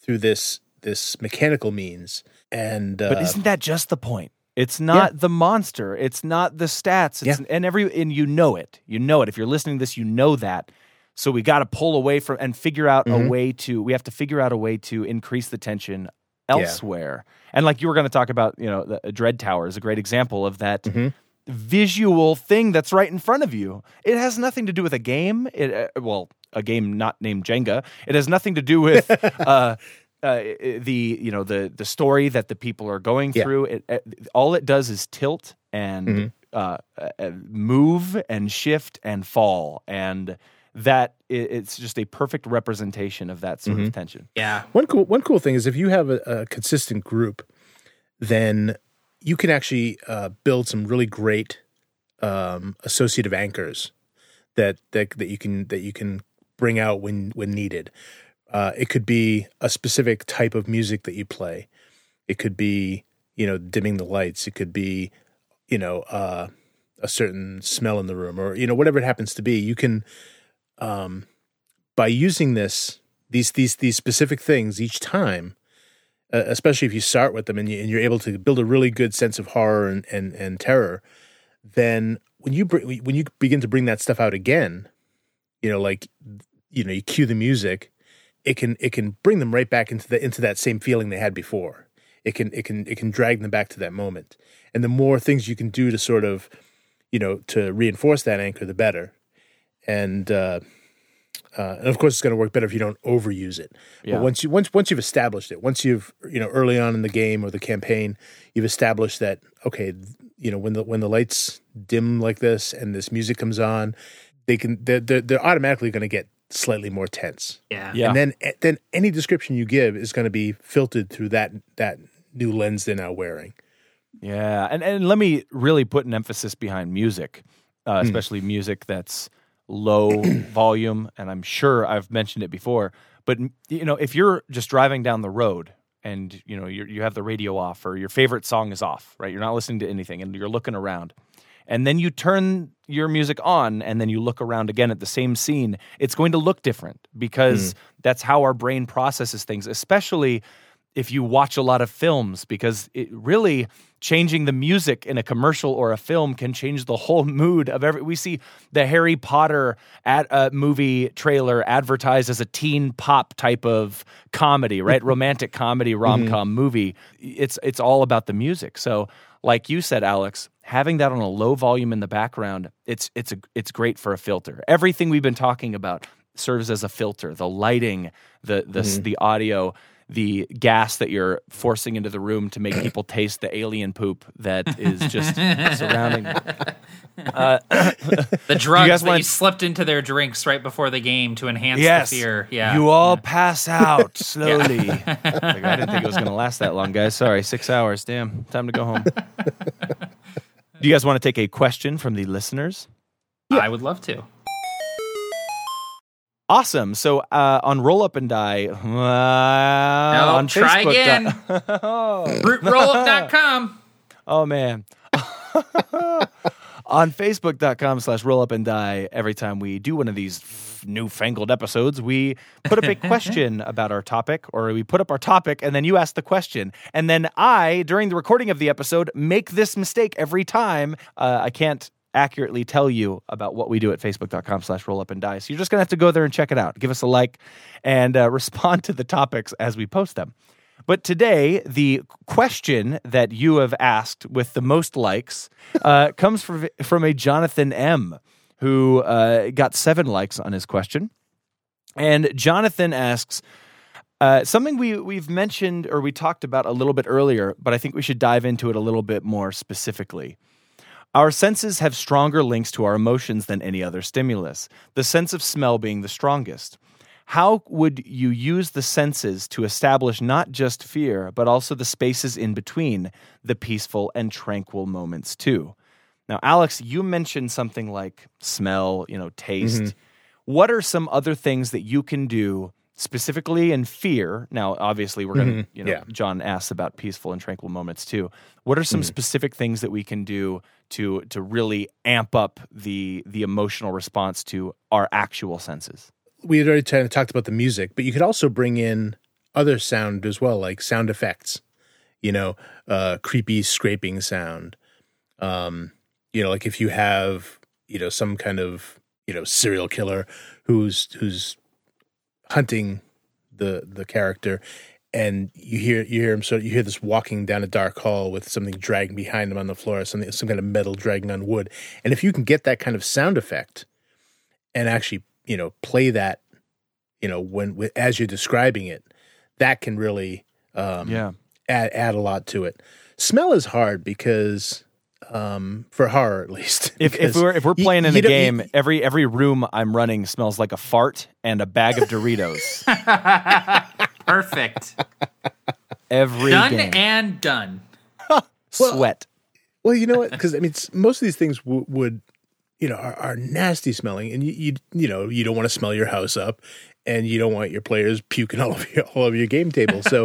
through this this mechanical means. And uh, But isn't that just the point? It's not the monster. It's not the stats. It's, Yeah. And every and you know it. You know it. If you're listening to this, you know that. So we got to pull away from and figure out a Mhm. way to. We have to figure out a way to increase the tension elsewhere. And like you were going to talk about, you know, the Dread Tower is a great example of that Mhm. visual thing that's right in front of you. It has nothing to do with a game. It uh, well, a game not named Jenga. It has nothing to do with uh, uh, the you know the the story that the people are going Yeah. through. It, it, all it does is tilt and Mhm. uh, uh, move and shift and fall, and that it's just a perfect representation of that sort Mm-hmm. of tension. Yeah. One cool one cool thing is if you have a, a consistent group, then you can actually uh, build some really great um, associative anchors that, that that you can that you can bring out when when needed. Uh, it could be a specific type of music that you play. It could be you know dimming the lights. It could be you know uh, a certain smell in the room, or you know whatever it happens to be. You can um, by using this these these these specific things each time, uh, especially if you start with them and, you, you're able to build a really good sense of horror and and, and terror, then when you br- when you begin to bring that stuff out again, you know, like you know, you cue the music, it can it can bring them right back into the into that same feeling they had before. It can it can it can drag them back to that moment, and the more things you can do to sort of, you know, to reinforce that anchor, the better. And uh, uh, and of course, it's going to work better if you don't overuse it. Yeah. But once you once once you've established it, once you've you know early on in the game or the campaign, you've established that okay, you know when the when the lights dim like this and this music comes on, they can they're they're, they're automatically going to get slightly more tense. Yeah. Yeah. And then eh, then any description you give is going to be filtered through that that new lens they're now wearing. Yeah, and and let me really put an emphasis behind music, Hmm. uh, especially music that's low volume. And I'm sure I've mentioned it before, but you know, if you're just driving down the road and you know you you have the radio off or your favorite song is off, right? You're not listening to anything, and you're looking around, and then you turn your music on, and then you look around again at the same scene. It's going to look different because mm. that's how our brain processes things, especially if you watch a lot of films because it really changing the music in a commercial or a film can change the whole mood of every we see the harry potter ad, uh, movie trailer advertised as a teen pop type of comedy right? Romantic comedy rom-com movie. It's it's all about the music. So like you said alex having that on a low volume in the background it's it's a it's great for a filter. Everything we've been talking about serves as a filter. The lighting the the the audio the gas that you're forcing into the room to make people taste the alien poop that is just surrounding them. The drugs guys that wanna- you slipped into their drinks right before the game to enhance Yes. the fear. Yeah. You all pass out slowly. Like, I didn't think it was going to last that long, guys. Sorry, six hours. Damn, time to go home. Do you guys want to take a question from the listeners? I would love to. Awesome. So uh, on Roll Up and Die, uh, on try Facebook. again. oh, Rootrollup.com. oh man. on facebook.com slash roll up and die every time we do one of these f- newfangled episodes we put up a question about our topic or we put up our topic and then you ask the question and then i during the recording of the episode make this mistake every time uh, i can't accurately tell you about what we do at facebook.com slash roll up and die. So you're just going to have to go there and check it out. Give us a like and uh, respond to the topics as we post them. But today, the question that you have asked with the most likes uh, comes from, from a Jonathan M., who uh, got seven likes on his question. And Jonathan asks, uh, something we we've mentioned or we talked about a little bit earlier, but I think we should dive into it a little bit more specifically. Our senses have stronger links to our emotions than any other stimulus, the sense of smell being the strongest. How would you use the senses to establish not just fear, but also the spaces in between the peaceful and tranquil moments too? Now, Alex, you mentioned something like smell, you know, taste. Mm-hmm. What are some other things that you can do specifically in fear? Now, obviously, we're going to, you know, Yeah. John asks about peaceful and tranquil moments too. What are some specific things that we can do to to really amp up the the emotional response to our actual senses? we had already kind of talked about the music, but you could also bring in other sound as well, like sound effects. You know, uh, creepy scraping sound. Um, you know, like if you have you know some kind of you know serial killer who's who's hunting the the character, and you hear you hear him so you hear this walking down a dark hall with something dragging behind him on the floor, something some kind of metal dragging on wood, and if you can get that kind of sound effect and actually you know play that you know when as you're describing it that can really um Yeah. add add a lot to it. Smell is hard because um for horror at least If, if we're if we're you- playing in you a don't- you- game, every every room I'm running smells like a fart and a bag of Doritos. Perfect. Every done game. and done. sweat. well you know what because i mean most of these things w- would you know are, are nasty smelling and you, you you know you don't want to smell your house up and you don't want your players puking all over your all over your game table so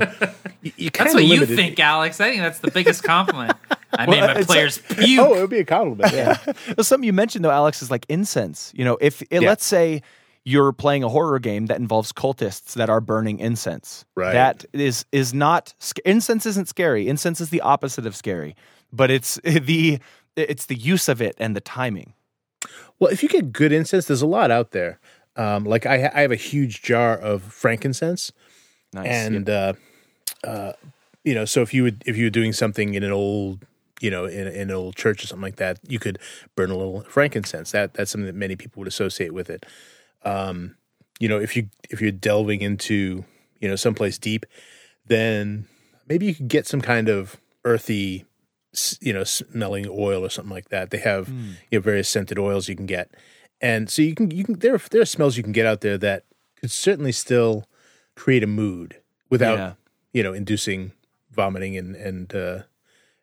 you, you kind That's of what you think, Alex. I think that's the biggest compliment. I made my players puke. oh it would be a compliment yeah Well, Something you mentioned though, Alex, is like incense. You know, if it, Yeah. let's say you're playing a horror game that involves cultists that are burning incense, Right. That is is not incense isn't scary. Incense is the opposite of scary, but it's the it's the use of it and the timing. Well, if you get good incense, there's a lot out there. Um, like I, I have a huge jar of frankincense, Nice. and uh, uh, you know, so if you would, if you were doing something in an old, you know, in, in an old church or something like that, you could burn a little frankincense. That that's something that many people would associate with it. Um, you know, if you if you're delving into you know someplace deep, then maybe you could get some kind of earthy, you know, smelling oil or something like that. They have Hmm. you know various scented oils you can get, and so you can you can there are, there are smells you can get out there that could certainly still create a mood without Yeah. you know inducing vomiting and and uh,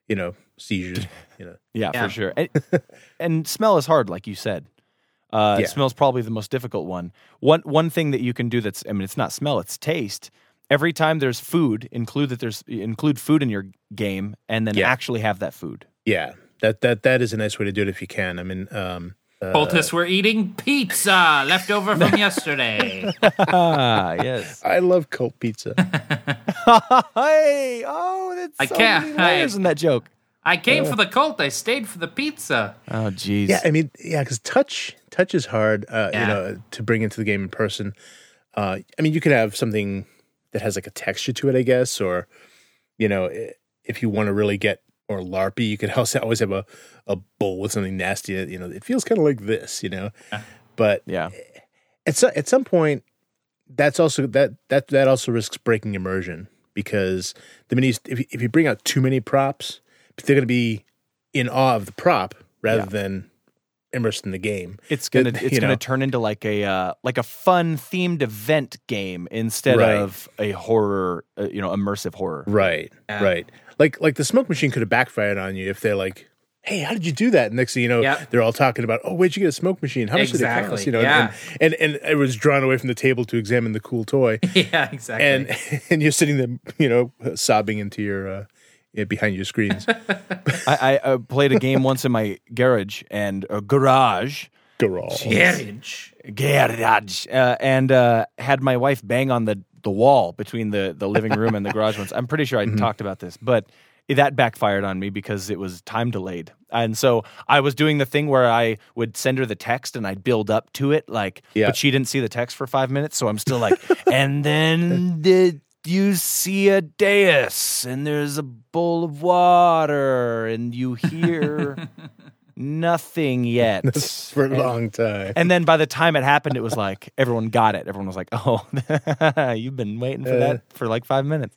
you know seizures. You know, Yeah, Yeah. for sure. And, and smell is hard, like you said. Uh, Yeah. Smell's probably the most difficult one. One one thing that you can do that's I mean, it's not smell, it's taste. Every time there's food, include that there's include food in your game, and then Yeah. actually have that food. yeah, that that that is a nice way to do it if you can. I mean, um, uh, Poultice, we're eating pizza left over from yesterday. ah, yes. I love cult pizza. hey, oh, that's I so can't- many layers I- in that joke. I came for the cult. I stayed for the pizza. Oh, jeez. Yeah, I mean, yeah, because touch touch is hard, uh, Yeah. you know, to bring into the game in person. Uh, I mean, you could have something that has like a texture to it, I guess, or you know, if you want to really get more larpy, you could also always have a a bowl with something nasty. You know, it feels kind of like this, you know. But yeah. at so, at some point, that's also that that that also risks breaking immersion because the minute if you, if you bring out too many props, they're going to be in awe of the prop rather Yeah. than immersed in the game. It's gonna It- it's gonna know. turn into like a uh, like a fun themed event game instead Right. of a horror, uh, you know, immersive horror. Right, Yeah. right. Like like the smoke machine could have backfired on you if they're like, "Hey, how did you do that?" And next thing you know, Yep. they're all talking about, "Oh, where'd you get a smoke machine? How much did it Exactly, cost?" You know, yeah. and, and and it was drawn away from the table to examine the cool toy, yeah, exactly. and and you're sitting there, you know, sobbing into your uh, yeah, behind your screens. I, I uh, played a game once in my garage and uh, garage, Garage. Garage. garage, uh, and uh, had my wife bang on the the wall between the the living room and the garage once. I'm pretty sure I talked about this, but that backfired on me because it was time delayed. And so I was doing the thing where I would send her the text and I'd build up to it, like, Yeah. but she didn't see the text for five minutes. So I'm still like, and then did you see a dais and there's a bowl of water and you hear nothing yet. for a long time. And then by the time it happened, it was like everyone got it. Everyone was like, "Oh, you've been waiting for Uh. that for like five minutes."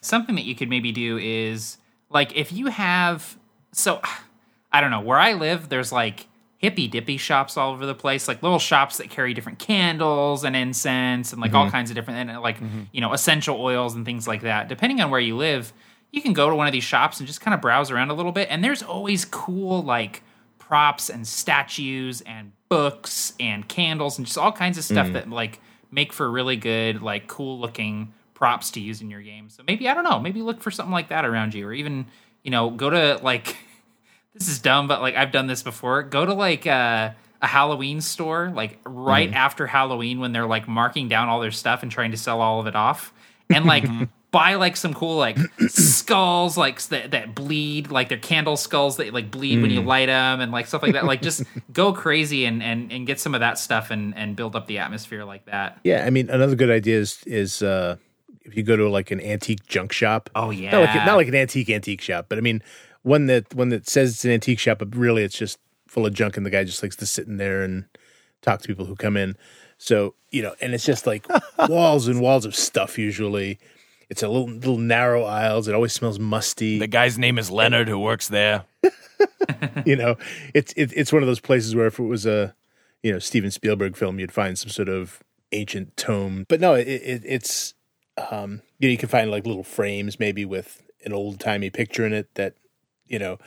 something that you could maybe do is like if you have so I don't know where I live there's like hippy dippy shops all over the place like little shops that carry different candles and incense and like all mm-hmm. kinds of different and like mm-hmm. you know essential oils and things like that. Depending on where you live you can go to one of these shops and just kind of browse around a little bit and there's always cool like props and statues and books and candles and just all kinds of stuff mm. that like make for really good like cool looking props to use in your game. So maybe I don't know, maybe look for something like that around you or even, you know, go to like this is dumb but like I've done this before. Go to like uh, a Halloween store like right after Halloween when they're like marking down all their stuff and trying to sell all of it off and like buy like some cool like skulls like that, that bleed like they're candle skulls that like bleed when you light them and like stuff like that. Like just go crazy and and and get some of that stuff and and build up the atmosphere like that. Yeah, I mean, another good idea is is uh, if you go to like an antique junk shop. oh not like yeah. not like an antique antique shop, but I mean one that one that says it's an antique shop, but really it's just full of junk, and the guy just likes to sit in there and talk to people who come in. So you know, and it's just like walls and walls of stuff. Usually, it's a little little narrow aisles. It always smells musty. The guy's name is Leonard, who works there. you know, it's it, it's one of those places where if it was a you know Steven Spielberg film, you'd find some sort of ancient tome. But no, it, it, it's um, you know you can find like little frames maybe with an old timey picture in it that you know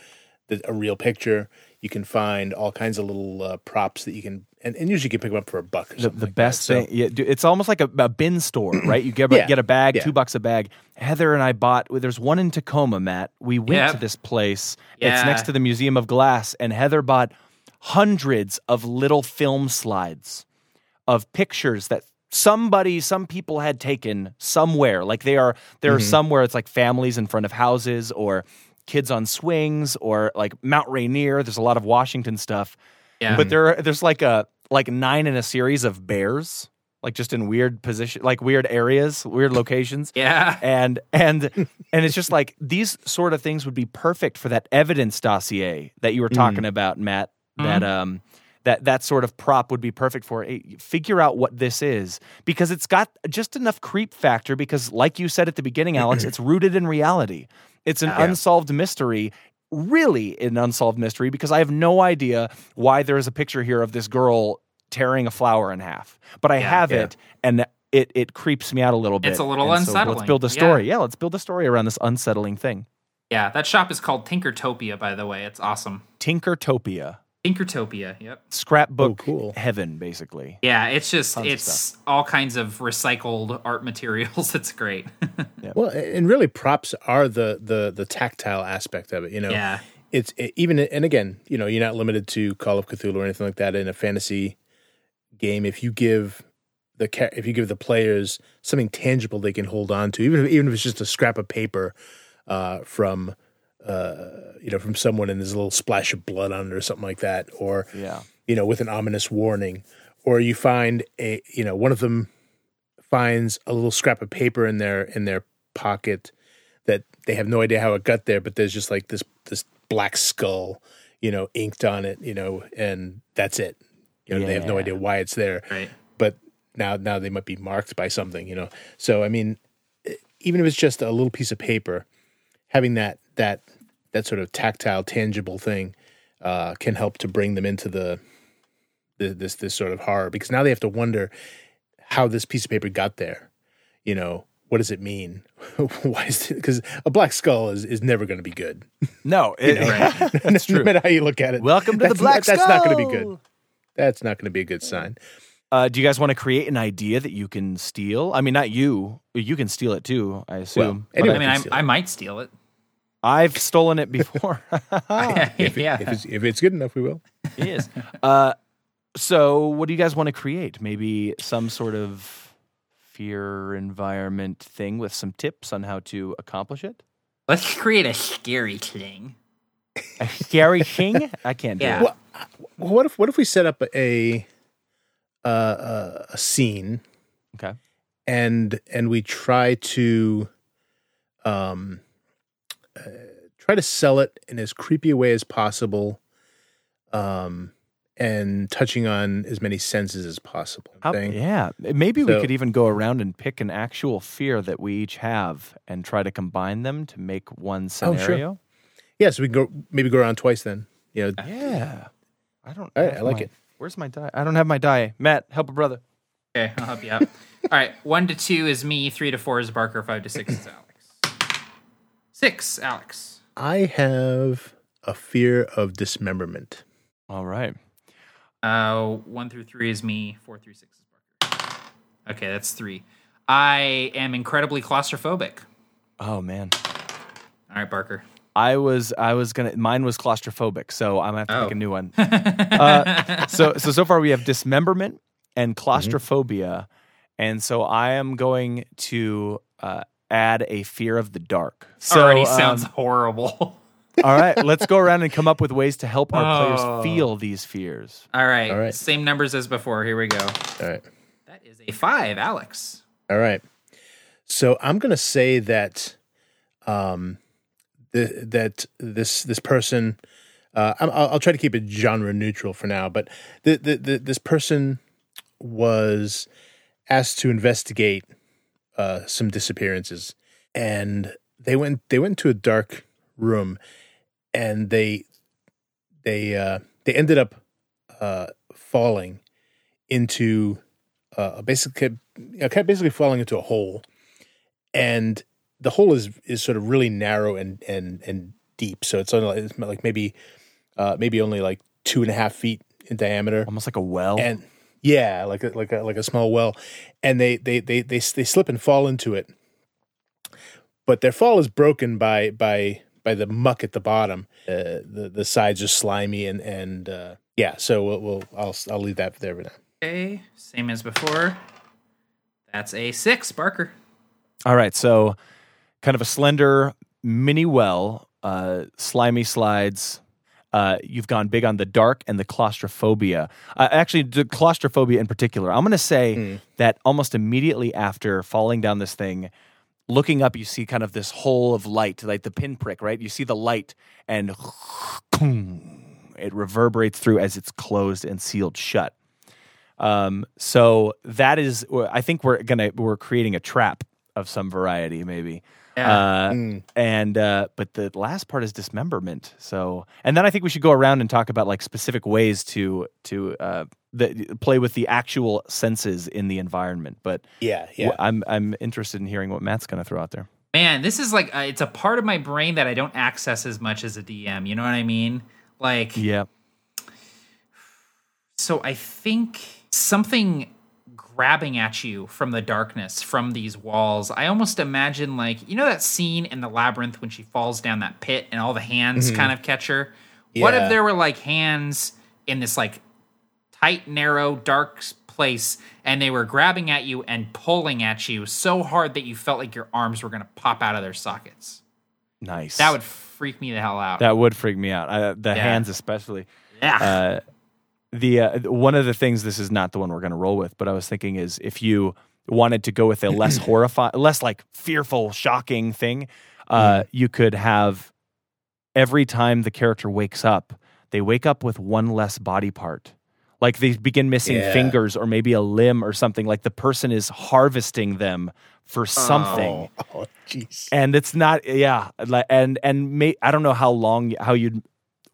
that a real picture. You can find all kinds of little uh, props that you can and, and usually you can pick them up for a buck. Or The, something the like best that. So- thing, yeah, dude, it's almost like a, a bin store, right? You get a, Yeah, get a bag, yeah. two bucks a bag. Heather and I bought. There's one in Tacoma, Matt. We went Yep. to this place. It's next to the Museum of Glass, and Heather bought hundreds of little film slides of pictures that somebody some people had taken somewhere like they are there Mm-hmm. are somewhere it's like families in front of houses or kids on swings or like mount rainier there's a lot of washington stuff. Yeah. but there there's like a like nine in a series of bears like just in weird position like weird areas weird locations. Yeah. And and and it's just like these sort of things would be perfect for that evidence dossier that you were talking about matt that um that that sort of prop would be perfect for. It. figure out what this is because it's got just enough creep factor because like you said at the beginning alex it's rooted in reality it's an unsolved mystery really an unsolved mystery because i have no idea why there is a picture here of this girl tearing a flower in half but i have yeah. it and it it creeps me out a little bit. It's a little And so let's build a Yeah. story. Yeah let's build a story around this unsettling thing. Yeah that shop is called tinkertopia by the way. It's awesome. Tinkertopia tinkertopia yep scrapbook Oh, cool. heaven basically yeah it's just Tons it's all kinds of recycled art materials it's great Well, and really, props are the the the tactile aspect of it. You know, Yeah. It's it, even, and again, you know, you're not limited to Call of Cthulhu or anything like that in a fantasy game. If you give the cha- if you give the players something tangible they can hold on to, even if, even if it's just a scrap of paper uh, from uh, you know from someone and there's a little splash of blood on it or something like that, or yeah you know, with an ominous warning, or you find a, you know, one of them finds a little scrap of paper in their in their pocket that they have no idea how it got there, but there's just like this this black skull, you know, inked on it, you know, and that's it. You know, they have no idea why it's there, right but now now they might be marked by something, you know. So I mean, even if it's just a little piece of paper, having that that that sort of tactile, tangible thing uh, can help to bring them into the, the this this sort of horror because now they have to wonder how this piece of paper got there. You know, what does it mean? Why is it? Because a black skull is, is never going to be good. no it, that's no true matter how you look at it. welcome to the That's black not- That's not going to be good. That's not going to be a good sign. Uh, do you guys want to create an idea that you can steal? I mean, not you. You can steal it too, I assume. But anyway. i mean I, I might steal it I've stolen it before. yeah If it's, if it's good enough, we will. it is. Uh, so, what do you guys want to create? Maybe some sort of fear environment thing with some tips on how to accomplish it? Let's create a scary thing. A scary king? I can't do Yeah. it. Well, Well, what if what if we set up a uh, a, a scene Okay. and and we try to um uh, try to sell it in as creepy a way as possible um and touching on as many senses as possible How, yeah. Maybe we could even go around and pick an actual fear that we each have and try to combine them to make one Oh, sure. scenario. yeah so we can go maybe go around twice then you know Yeah. I don't All right, have I like my- it. Where's my die? I don't have my die. Matt, help a brother. Okay, I'll help you out. All right, one to two is me, three to four is Barker, five to six is Alex. Six, Alex. I have a fear of dismemberment All right. Uh, one through three is me, four through six is Barker. Okay, that's three. I am incredibly claustrophobic. Oh man. All right, Barker. I was I was gonna mine was claustrophobic, so I'm gonna have to Oh. pick a new one. uh, so so so far we have dismemberment and Mm-hmm. claustrophobia, and so I am going to uh, add a fear of the dark. So Already um, sounds horrible. all right. Let's go around and come up with ways to help our Oh. players feel these fears. All right, All right. same numbers as before. Here we go. all right That is a five, Alex. All right. So I'm going to say that um the, that this this person uh I'm, I'll, I'll try to keep it genre neutral for now, but the, the, the this person was asked to investigate uh some disappearances and they went they went to a dark room and they they uh they ended up uh falling into uh, basically, you know, kind of basically falling into a hole, and the hole is is sort of really narrow and and and deep. So it's only like, it's like maybe uh, maybe only like two and a half feet in diameter, Almost like a well. and yeah, like a, like a, like a small well, and they they they they they slip and fall into it, but their fall is broken by by by the muck at the bottom. Uh, the the sides are slimy and and uh, yeah. So we'll, we'll I'll I'll leave that there for now. Okay, same as before. That's a six, Barker. All right, so kind of a slender mini well, uh, slimy slides. Uh, you've gone big on the dark and the claustrophobia. Uh, actually, the claustrophobia in particular. I'm going to say that almost immediately after falling down this thing, looking up, you see kind of this hole of light, like the pinprick, right? You see the light, and it reverberates through as it's closed and sealed shut. Um, so that is, I think we're gonna we're creating a trap of some variety, maybe. Yeah. Uh, And uh, but the last part is dismemberment. So, and then I think we should go around and talk about like specific ways to to uh, the, play with the actual senses in the environment. But Yeah, yeah. wh- I'm I'm interested in hearing what Matt's going to throw out there. Man, this is like uh, it's a part of my brain that I don't access as much as a DM. You know what I mean? Like, Yeah. so I think something grabbing at you from the darkness from these walls. I almost imagine like you know that scene in the labyrinth when she falls down that pit and all the hands kind of catch her. What if there were like hands in this like tight, narrow, dark place, and they were grabbing at you and pulling at you so hard that you felt like your arms were going to pop out of their sockets? Nice. That would freak me the hell out. that would freak me out. I, the Yeah. hands especially. yeah. Uh, the uh, one of the things this is not the one we're going to roll with, but I was thinking is if you wanted to go with a less horrifying, less like fearful, shocking thing, uh, you could have every time the character wakes up, they wake up with one less body part. Like they begin missing Yeah. fingers or maybe a limb or something. Like the person is harvesting them for something Oh, jeez. and it's not yeah and and may, i don't know how long how you'd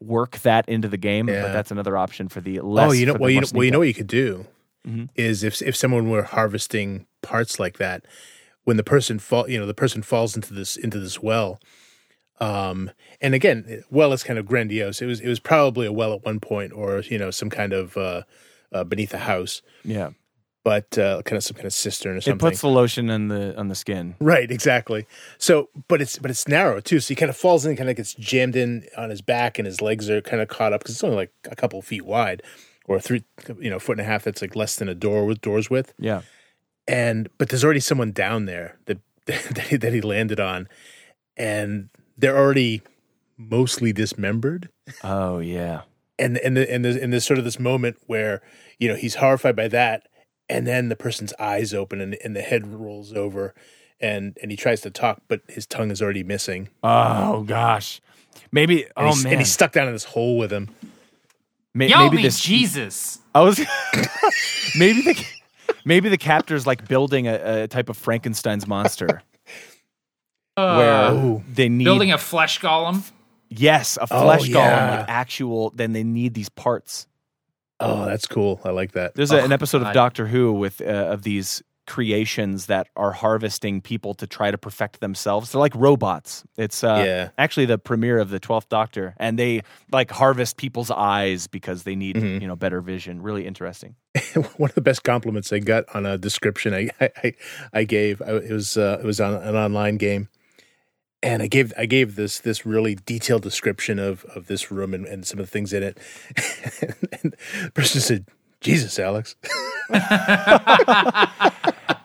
work that into the game Yeah. but that's another option for the less oh, you know, well, you know, well, you know what you could do Mhm. is if if someone were harvesting parts like that, when the person fall, you know, the person falls into this into this well. Um, and again, well, it's kind of grandiose. It was it was probably a well at one point, or you know, some kind of uh, uh, beneath a house, yeah but uh, kind of some kind of cistern or something. it puts the lotion on the on the skin Right, exactly. So, but it's but it's narrow too. So he kind of falls in, kind of gets jammed in on his back, and his legs are kind of caught up because it's only like a couple feet wide, or three, you know, foot and a half. That's like less than a door with doors width. yeah And but there's already someone down there that that he, that he landed on, and they're already mostly dismembered. Oh yeah. and and the, and there's, and there's sort of this moment where you know he's horrified by that, and then the person's eyes open and, and the head rolls over, and and he tries to talk, but his tongue is already missing. Oh gosh. Maybe. And oh he's, man. and he's stuck down in this hole with him. May- Yo, maybe this. Jesus. I was. maybe the. Maybe the captor's like building a, a type of Frankenstein's monster uh, where Oh. they need Building a flesh golem. yes a Oh, flesh golem yeah. with actual. Then they need these parts. Oh, that's cool. I like that. There's a, an Oh, episode of Doctor Who with uh, of these creations that are harvesting people to try to perfect themselves. They're like robots. It's uh, Yeah. actually the premiere of the Twelfth Doctor, and they like harvest people's eyes because they need Mhm. you know better vision. Really interesting. One of the best compliments I got on a description I I, I gave I, it was uh, it was on an online game, and I gave I gave this this really detailed description of of this room and, and some of the things in it, and the person said, "Jesus, Alex."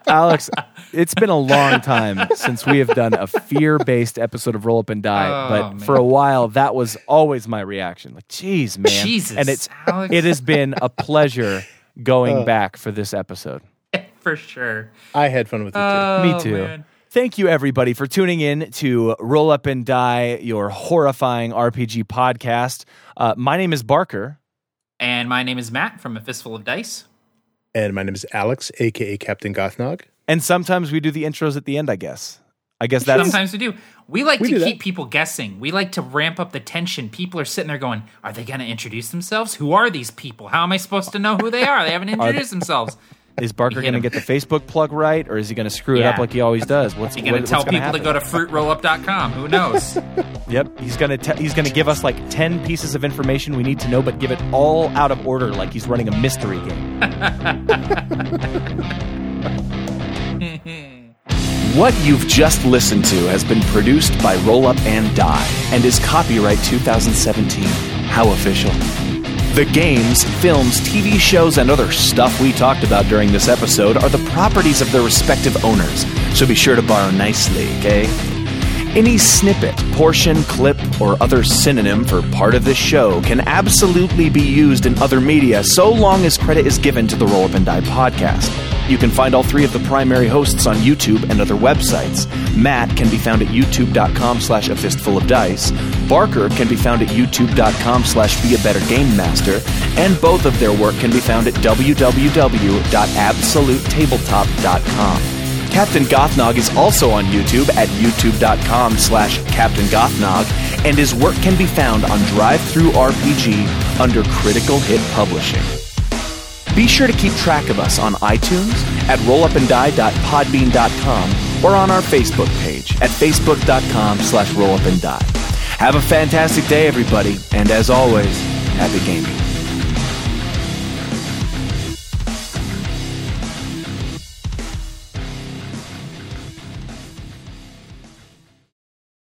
Alex, it's been a long time since we have done a fear-based episode of Roll Up and Die, Oh, but man. for a while that was always my reaction. Like, "Jeez, man. Jesus, and it's Alex. it has been a pleasure going Oh. back for this episode. For sure. I had fun with it too. Oh, Me too. man. Thank you, everybody, for tuning in to Roll Up and Die, your horrifying RPG podcast. Uh, my name is Barker. And my name is Matt from A Fistful of Dice. and my name is Alex, aka Captain Gothnog. And sometimes we do the intros at the end, I guess. I guess that's Sometimes we do. We like We to keep that. people guessing. We like to ramp up the tension. People are sitting there going, Are they going to introduce themselves? Who are these people? How am I supposed to know who they are? They haven't introduced themselves. Is Barker going to get the Facebook plug right, or is he going to screw it up like he always does? What's You're going what- to tell what's gonna people to happen? go to fruitrollup.com. Who knows? Yep, he's gonna te- he's gonna give us like ten pieces of information we need to know, but give it all out of order, like he's running a mystery game. What you've just listened to has been produced by Roll Up and Die and is copyright 2017. How official. The games, films, TV shows, and other stuff we talked about during this episode are the properties of their respective owners, so be sure to borrow nicely, okay? Any snippet, portion, clip, or other synonym for part of this show can absolutely be used in other media so long as credit is given to the Roll Up and Die podcast. You can find all three of the primary hosts on YouTube and other websites. Matt can be found at youtube.com slash a fistful of dice. Barker can be found at youtube.com slash be a better game master. And both of their work can be found at www.absolutetabletop.com. Captain Gothnog is also on YouTube at youtube.com slash Captain Gothnog, and his work can be found on DriveThruRPG under Critical Hit Publishing. Be sure to keep track of us on iTunes, at rollupanddie.podbean.com, or on our Facebook page at facebook.com slash rollupanddie. Have a fantastic day, everybody, and as always, happy gaming.